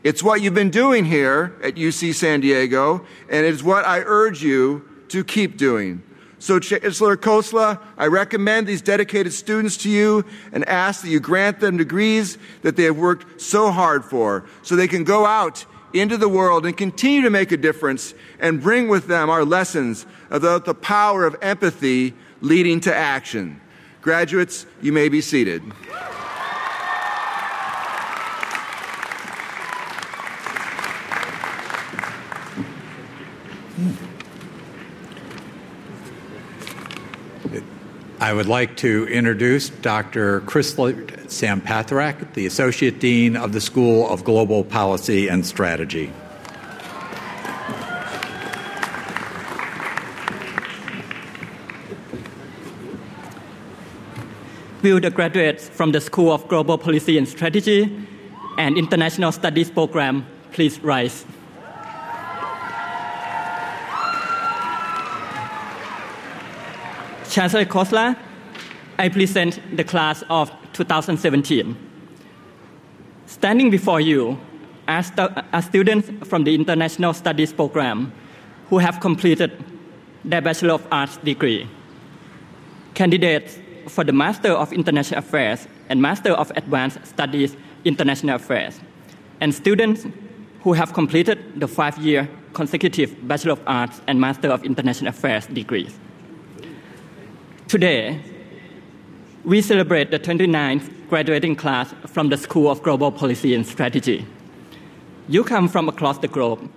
It's what you've been doing here at UC San Diego, and it's what I urge you to keep doing. So, Chancellor Khosla, I recommend these dedicated students to you and ask that you grant them degrees that they have worked so hard for so they can go out into the world and continue to make a difference and bring with them our lessons about the power of empathy leading to action. Graduates, you may be seated. I would like to introduce Dr. Krislert Samphantharak, the Associate Dean of the School of Global Policy and Strategy. Will the graduates from the School of Global Policy and Strategy and International Studies program please rise? Chancellor Khosla, I present the class of 2017. Standing before you are, stu- are students from the International Studies program who have completed their Bachelor of Arts degree. Candidates for the Master of International Affairs and Master of Advanced Studies International Affairs, and students who have completed the five year consecutive Bachelor of Arts and Master of International Affairs degrees. Today, we celebrate the 29th graduating class from the School of Global Policy and Strategy. You come from across the globe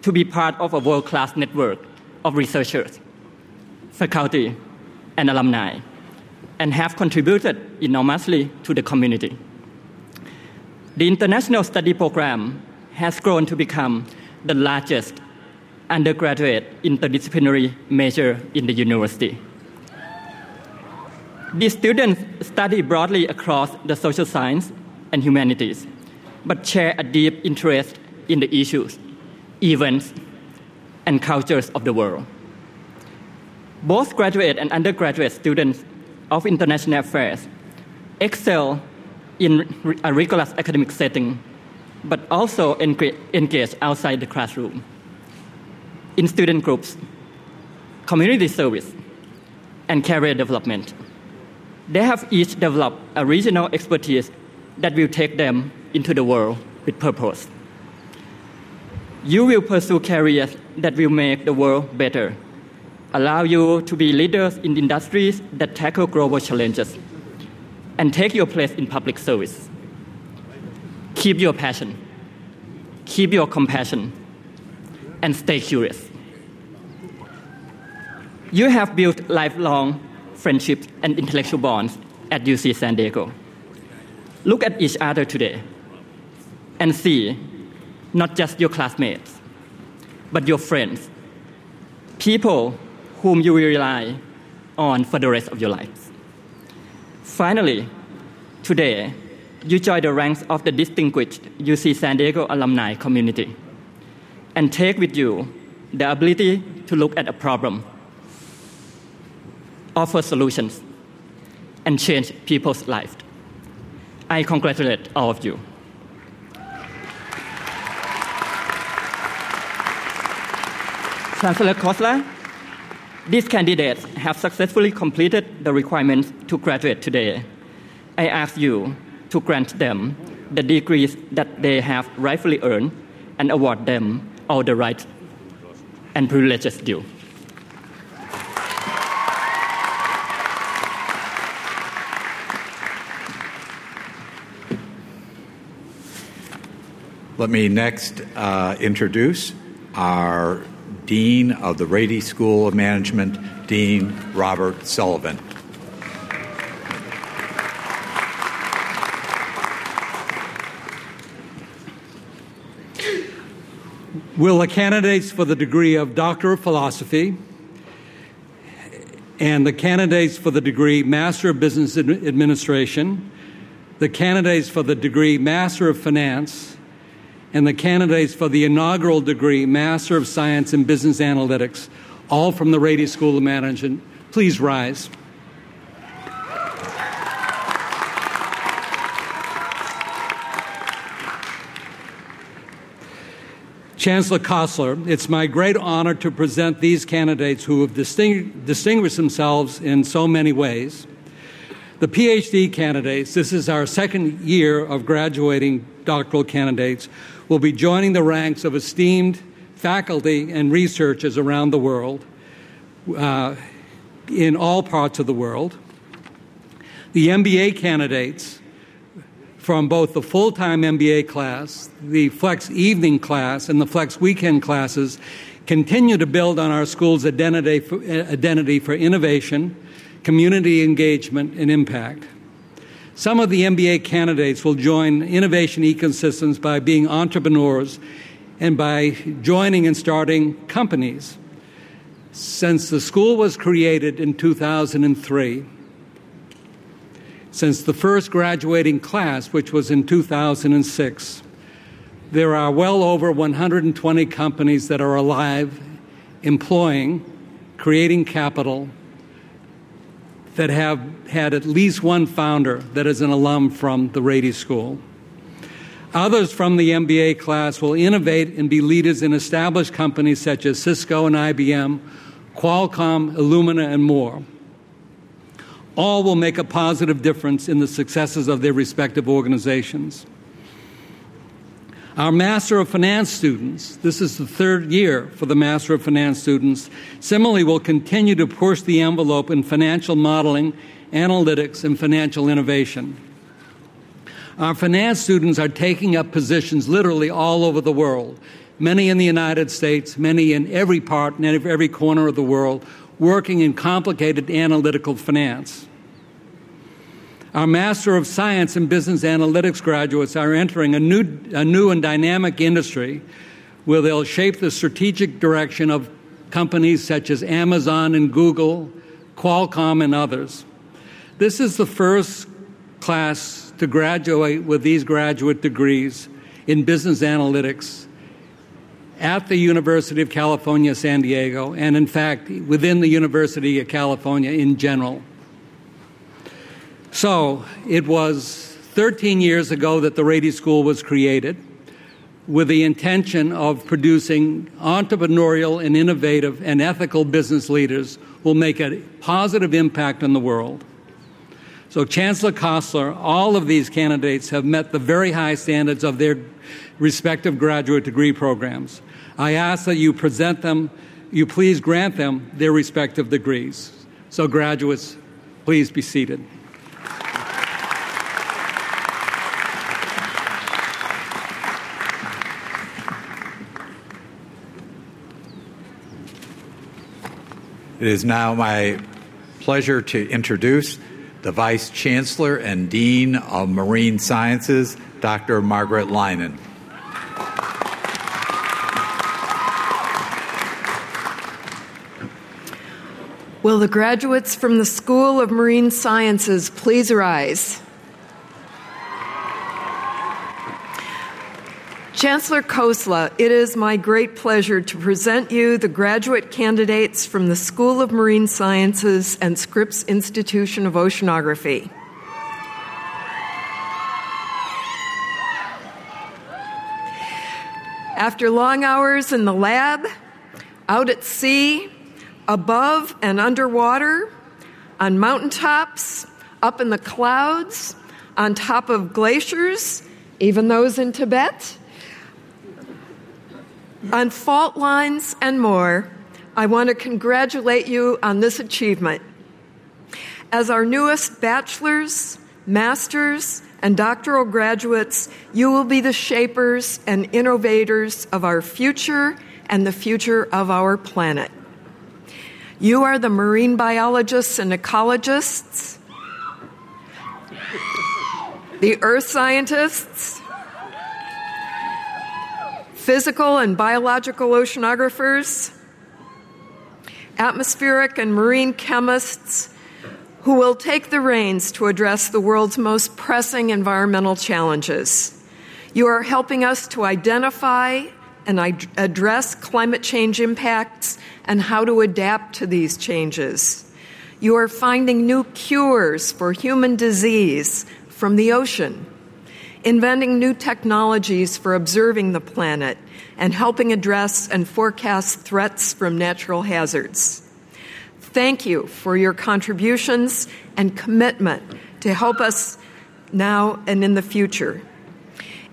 to be part of a world class network of researchers, faculty, and alumni, and have contributed enormously to the community. The International Study Program has grown to become the largest undergraduate interdisciplinary major in the university. These students study broadly across the social science and humanities, but share a deep interest in the issues, events, and cultures of the world. Both graduate and undergraduate students of international affairs excel in a rigorous academic setting, but also engage outside the classroom, in student groups, community service, and career development they have each developed a regional expertise that will take them into the world with purpose. You will pursue careers that will make the world better, allow you to be leaders in industries that tackle global challenges, and take your place in public service. Keep your passion, keep your compassion, and stay curious. You have built lifelong friendships, and intellectual bonds at UC San Diego. Look at each other today and see not just your classmates, but your friends, people whom you will rely on for the rest of your lives. Finally, today, you join the ranks of the distinguished UC San Diego alumni community and take with you the ability to look at a problem offer solutions, and change people's lives. I congratulate all of you. Chancellor Khosla, these candidates have successfully completed the requirements to graduate today. I ask you to grant them the degrees that they have rightfully earned and award them all the rights and privileges due. Let me next uh, introduce our Dean of the Rady School of Management, Dean Robert Sullivan. Will the candidates for the degree of Doctor of Philosophy and the candidates for the degree Master of Business Administration, the candidates for the degree Master of Finance, and the candidates for the inaugural degree, Master of Science in Business Analytics, all from the Rady School of Management. Please rise. Chancellor Khosla, it's my great honor to present these candidates who have disting- distinguished themselves in so many ways. The PhD candidates, this is our second year of graduating doctoral candidates, will be joining the ranks of esteemed faculty and researchers around the world, uh, in all parts of the world. The MBA candidates from both the full time MBA class, the flex evening class, and the flex weekend classes continue to build on our school's identity for, identity for innovation, community engagement, and impact. Some of the MBA candidates will join innovation ecosystems by being entrepreneurs and by joining and starting companies. Since the school was created in 2003, since the first graduating class, which was in 2006, there are well over 120 companies that are alive, employing, creating capital, that have had at least one founder that is an alum from the Rady School. Others from the MBA class will innovate and be leaders in established companies such as Cisco and IBM, Qualcomm, Illumina, and more. All will make a positive difference in the successes of their respective organizations. Our Master of Finance students, this is the third year for the Master of Finance students, similarly will continue to push the envelope in financial modeling, analytics, and financial innovation. Our finance students are taking up positions literally all over the world, many in the United States, many in every part and every corner of the world, working in complicated analytical finance. Our Master of Science and Business Analytics graduates are entering a new, a new and dynamic industry where they'll shape the strategic direction of companies such as Amazon and Google, Qualcomm, and others. This is the first class to graduate with these graduate degrees in business analytics at the University of California, San Diego, and in fact, within the University of California in general. So, it was 13 years ago that the Rady School was created with the intention of producing entrepreneurial and innovative and ethical business leaders who will make a positive impact on the world. So, Chancellor Khosla, all of these candidates have met the very high standards of their respective graduate degree programs. I ask that you present them, you please grant them their respective degrees. So, graduates, please be seated. It is now my pleasure to introduce the Vice Chancellor and Dean of Marine Sciences, Dr. Margaret Leinen. Will the graduates from the School of Marine Sciences please rise? Chancellor Khosla, it is my great pleasure to present you the graduate candidates from the School of Marine Sciences and Scripps Institution of Oceanography. After long hours in the lab, out at sea, above and underwater, on mountaintops, up in the clouds, on top of glaciers, even those in Tibet, on fault lines and more, I want to congratulate you on this achievement. As our newest bachelor's, master's, and doctoral graduates, you will be the shapers and innovators of our future and the future of our planet. You are the marine biologists and ecologists, the earth scientists, physical and biological oceanographers, atmospheric and marine chemists who will take the reins to address the world's most pressing environmental challenges. You are helping us to identify and address climate change impacts and how to adapt to these changes. You are finding new cures for human disease from the ocean inventing new technologies for observing the planet, and helping address and forecast threats from natural hazards. Thank you for your contributions and commitment to help us now and in the future.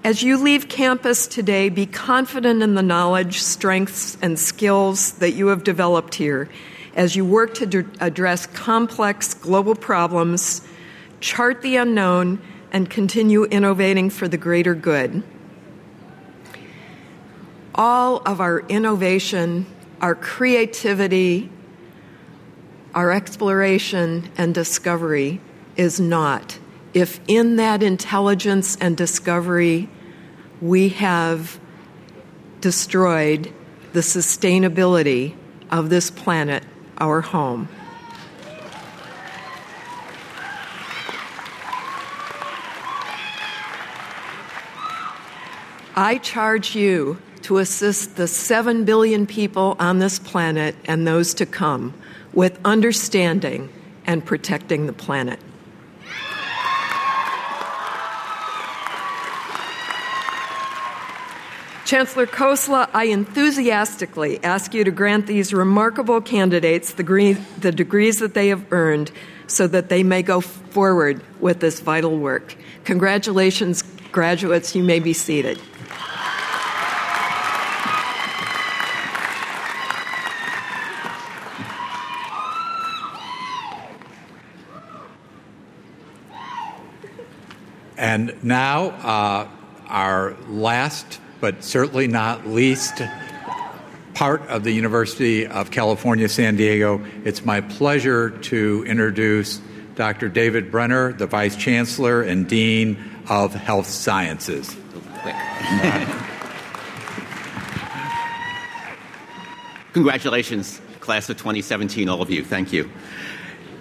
As you leave campus today, be confident in the knowledge, strengths, and skills that you have developed here as you work to address complex global problems, chart the unknown, and continue innovating for the greater good. All of our innovation, our creativity, our exploration and discovery is not. If in that intelligence and discovery we have destroyed the sustainability of this planet, our home. I charge you to assist the 7 billion people on this planet and those to come with understanding and protecting the planet. Chancellor Khosla, I enthusiastically ask you to grant these remarkable candidates the, degree, the degrees that they have earned so that they may go forward with this vital work. Congratulations, graduates. You may be seated. And now, uh, our last but certainly not least part of the University of California, San Diego, it's my pleasure to introduce Dr. David Brenner, the Vice Chancellor and Dean of Health Sciences. Congratulations, class of 2017, all of you. Thank you.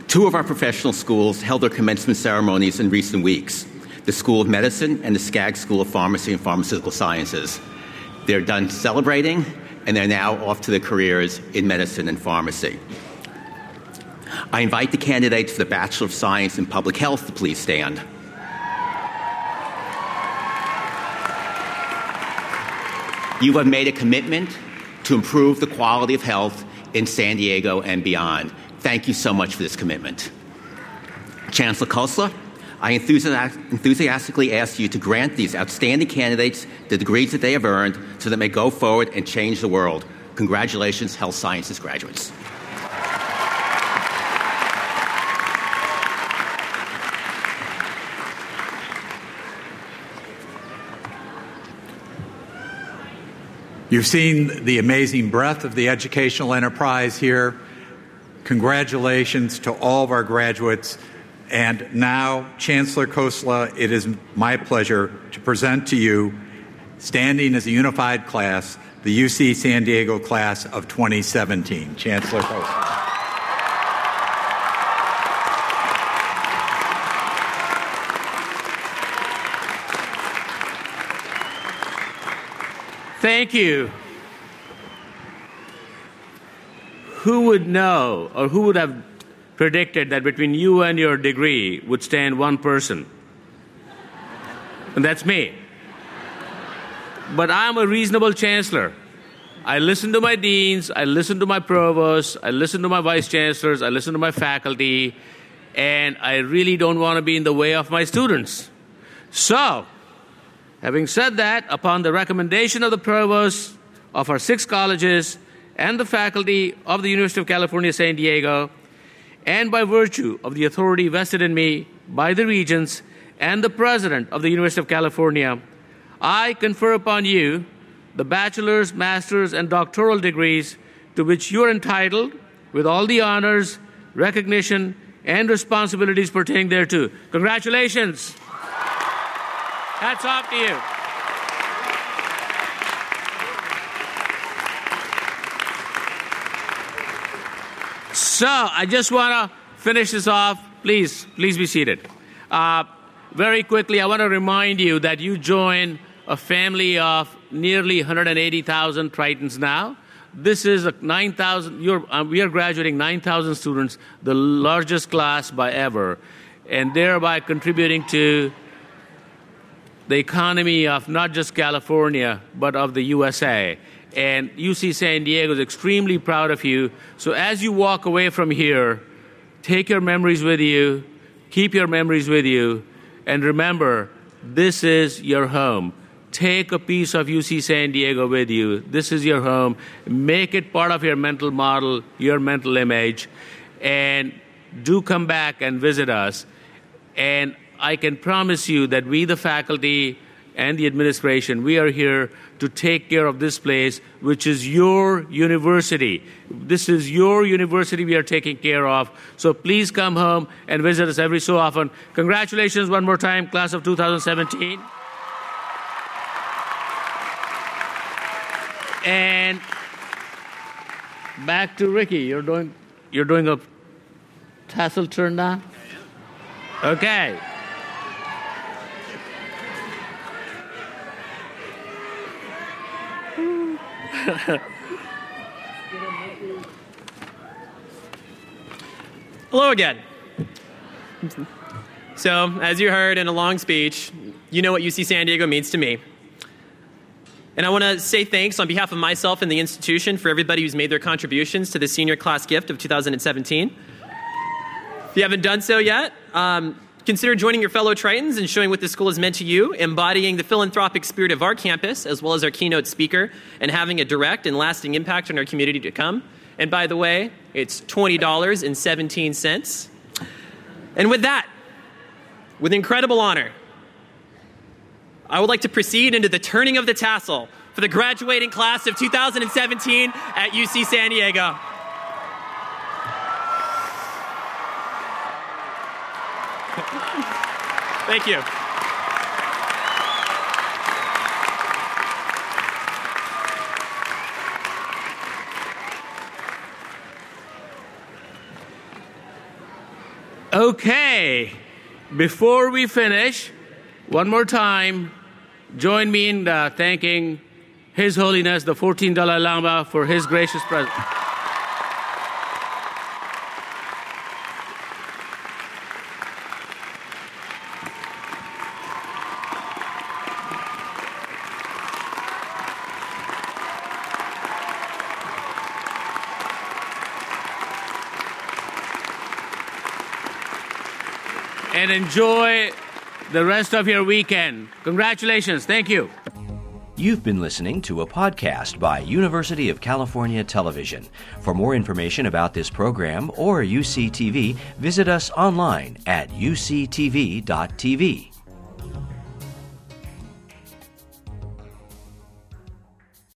Two of our professional schools held their commencement ceremonies in recent weeks the School of Medicine and the Skaggs School of Pharmacy and Pharmaceutical Sciences. They're done celebrating, and they're now off to their careers in medicine and pharmacy. I invite the candidates for the Bachelor of Science in Public Health to please stand. You have made a commitment to improve the quality of health in San Diego and beyond. Thank you so much for this commitment. Chancellor Khosla, I enthusiastically ask you to grant these outstanding candidates the degrees that they have earned so that they may go forward and change the world. Congratulations, health sciences graduates. You've seen the amazing breadth of the educational enterprise here. Congratulations to all of our graduates. And now, Chancellor Khosla, it is my pleasure to present to you, standing as a unified class, the UC San Diego class of 2017. Chancellor Khosla. Thank you. Who would know or who would have predicted that between you and your degree would stand one person. And that's me. But I'm a reasonable chancellor. I listen to my deans, I listen to my provosts, I listen to my vice chancellors, I listen to my faculty, and I really don't want to be in the way of my students. So, having said that, upon the recommendation of the provost of our six colleges and the faculty of the University of California, San Diego, and by virtue of the authority vested in me by the regents and the president of the University of California, I confer upon you the bachelor's, master's, and doctoral degrees to which you are entitled with all the honors, recognition, and responsibilities pertaining thereto. Congratulations. Hats off to you. So I just want to finish this off. Please, please be seated. Uh, very quickly, I want to remind you that you join a family of nearly 180,000 Tritons now. This is a 9,000, uh, we are graduating 9,000 students, the largest class by ever, and thereby contributing to the economy of not just California, but of the USA and UC San Diego is extremely proud of you. So as you walk away from here, take your memories with you, keep your memories with you, and remember, this is your home. Take a piece of UC San Diego with you. This is your home. Make it part of your mental model, your mental image, and do come back and visit us. And I can promise you that we, the faculty, and the administration, we are here to take care of this place, which is your university. This is your university we are taking care of. So please come home and visit us every so often. Congratulations one more time, class of 2017. And back to Ricky. You're doing you're doing a tassel turn now? Okay. Hello again. So, as you heard in a long speech, you know what UC San Diego means to me. And I want to say thanks on behalf of myself and the institution for everybody who's made their contributions to the senior class gift of 2017. If you haven't done so yet, um, consider joining your fellow Tritons and showing what the school has meant to you, embodying the philanthropic spirit of our campus, as well as our keynote speaker, and having a direct and lasting impact on our community to come. And by the way, it's $20.17. And with that, with incredible honor, I would like to proceed into the turning of the tassel for the graduating class of 2017 at UC San Diego. Thank you. Okay, before we finish, one more time, join me in uh, thanking His Holiness the 14th Dalai Lama for his gracious presence. And enjoy the rest of your weekend. Congratulations. Thank you. You've been listening to a podcast by University of California Television. For more information about this program or UCTV, visit us online at uctv.tv.